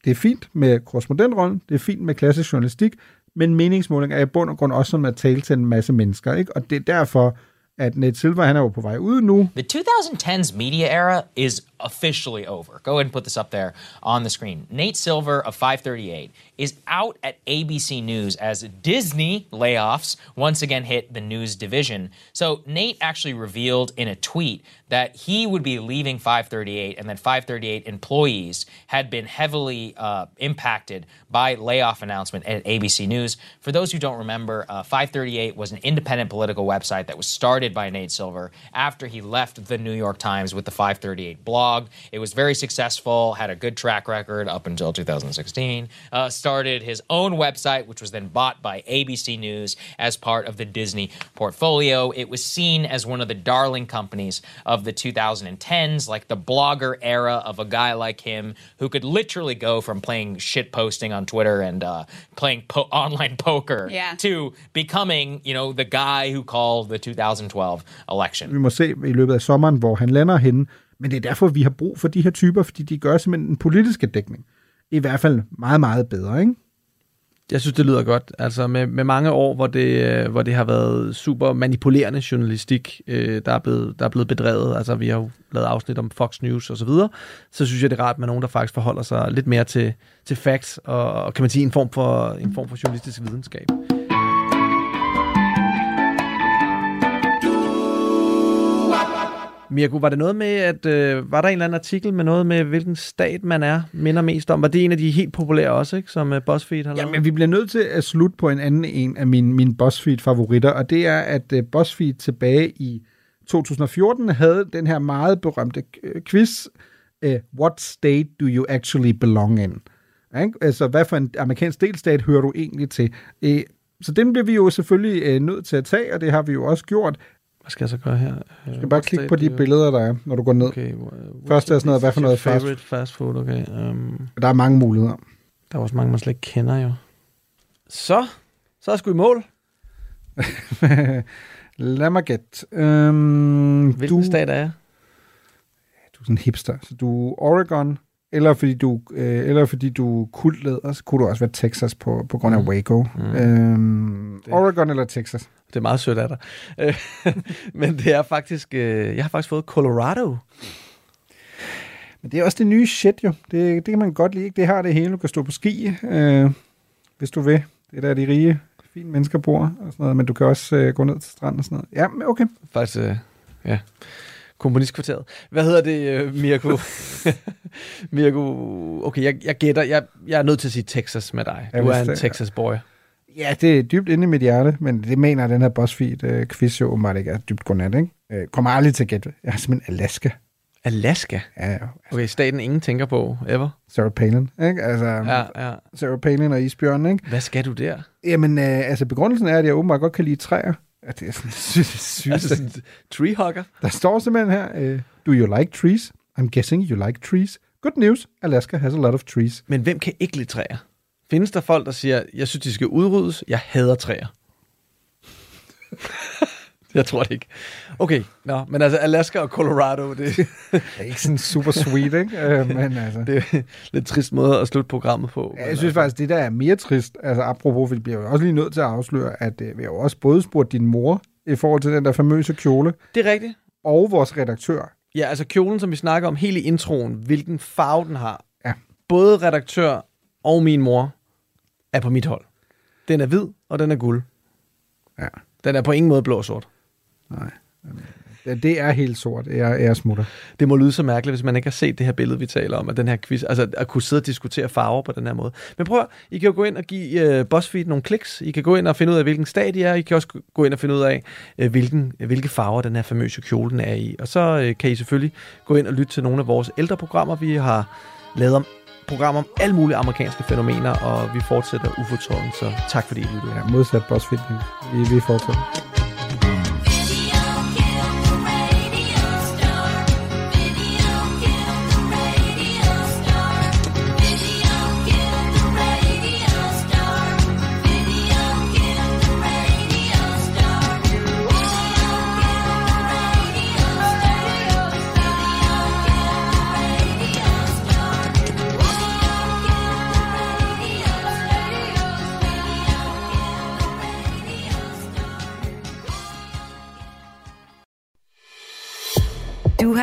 det er fint med korrespondentrollen, det er fint med klassisk journalistik, men meningsmåling er i bund og grund også som at tale til en masse mennesker, ikke? Og det er derfor, at Nate Silver, han er jo på vej ud nu. The 2010s media era is officially over. Go ahead and put this up there on the screen. Nate Silver of 538 is out at ABC News as Disney layoffs once again hit the news division. So Nate actually revealed in a tweet that he would be leaving 538 and that 538 employees had been heavily uh, impacted by layoff announcement at ABC News. For those who don't remember, uh, 538 was an independent political website that was started by Nate Silver after he left the New York Times with the 538 blog. It was very successful, had a good track record up until 2016. Uh, started his own website, which was then bought by ABC News as part of the Disney portfolio. It was seen as one of the darling companies of the 2010s, like the blogger era of a guy like him who could literally go from playing shit posting on Twitter and uh, playing po- online poker Yeah. to becoming, you know, the guy who called the 2012 election. Vi må se i løbet af sommeren, hvor han lander henne. Men det er derfor, vi har brug for de her typer, fordi de gør simpelthen en politiske dækning. I hvert fald meget, meget bedre, ikke? Jeg synes, det lyder godt. Altså med, med mange år, hvor det, øh, hvor det har været super manipulerende journalistik, øh, der, er blevet, der er blevet bedrevet. Altså vi har jo lavet afsnit om Fox News og så videre. Så synes jeg, det er rart med nogen, der faktisk forholder sig lidt mere til, til facts og, og kan man sige en form for, en form for journalistisk videnskab. Mirko, var det noget med, at øh, var der en eller anden artikel med noget med, hvilken stat man er, minder mest om? Var det en af de helt populære også, ikke, som uh, BuzzFeed har lavet? Jamen, vi bliver nødt til at slutte på en anden en af mine, mine BuzzFeed-favoritter, og det er, at uh, BuzzFeed tilbage i 2014 havde den her meget berømte øh, quiz, uh, What state do you actually belong in? Ikke? Altså, hvad for en amerikansk delstat hører du egentlig til? Uh, så den bliver vi jo selvfølgelig uh, nødt til at tage, og det har vi jo også gjort. Hvad skal jeg så gøre her? Du skal bare klikke på de billeder, der er, når du går ned. Okay, Først er sådan noget, hvad for noget fast favorite fast food, okay. Um, Der er mange muligheder. der er også mange, man slet ikke kender jo. Så, så er sgu i mål. Lad mig gætte. Øhm, Hvilken du, stat er jeg? Du er sådan en hipster. Så du er Oregon, eller fordi du, øh, eller fordi du er kultleder, så kunne du også være Texas på, på grund af Waco. Mm. Øhm, Oregon eller Texas? Det er meget sødt af dig. Men det er faktisk, øh, jeg har faktisk fået Colorado. Men det er også det nye shit jo. Det, det kan man godt lide. ikke? Det har det hele. Du kan stå på ski, øh, hvis du vil. Det er der, de rige, fine mennesker bor og sådan noget. Men du kan også øh, gå ned til stranden og sådan noget. Ja, okay. Faktisk, øh, ja. Komponistkvarteret. Hvad hedder det, øh, Mirko? Mirko, okay, jeg, jeg gætter. Jeg, jeg er nødt til at sige Texas med dig. Du er en. Texas boy. Ja, det er dybt inde i mit hjerte, men det mener den her BuzzFeed øh, jo åbenbart ikke er dybt godnat, ikke? Øh, kommer aldrig til at gætte. Jeg har simpelthen Alaska. Alaska? Ja, ja. Okay, staten ingen tænker på, ever. Sarah Palin, ikke? Altså, Ja, ja. Sarah Palin og isbjørnen, ikke? Hvad skal du der? Jamen, øh, altså begrundelsen er, at jeg åbenbart godt kan lide træer. Ja, det er sådan sy- sygt. Altså sådan treehugger? Der står simpelthen her, øh, do you like trees? I'm guessing you like trees. Good news, Alaska has a lot of trees. Men hvem kan ikke lide træer? Findes der folk, der siger, jeg synes, de skal udryddes, jeg hader træer? jeg tror det ikke. Okay, nå, men altså Alaska og Colorado, det, Det er ikke sådan super sweet, ikke? Øh, men altså... det er en lidt trist måde at slutte programmet på. Ja, jeg synes faktisk, det der er mere trist, altså apropos, vi bliver jo også lige nødt til at afsløre, at øh, vi har jo også både spurgt din mor i forhold til den der famøse kjole, Det er rigtigt. og vores redaktør. Ja, altså kjolen, som vi snakker om hele introen, hvilken farve den har. Ja. Både redaktør og min mor er på mit hold. Den er hvid, og den er guld. Ja. Den er på ingen måde blå og sort. Nej. Det er helt sort. Jeg, jeg smutter. Det må lyde så mærkeligt, hvis man ikke har set det her billede, vi taler om, at den her quiz, altså at kunne sidde og diskutere farver på den her måde. Men prøv, at- I kan jo gå ind og give uh, BuzzFeed nogle kliks. I kan gå ind og finde ud af, hvilken stat I er. I kan også gå ind og finde ud af, uh, hvilken, hvilke farver den her famøse kjole den er i. Og så uh, kan I selvfølgelig gå ind og lytte til nogle af vores ældre programmer. Vi har lavet om programmer om alle mulige amerikanske fænomener, og vi fortsætter ufortrødent, så tak fordi I lyttede. Ja, modsat BuzzFeed News. Vi, vi fortsætter.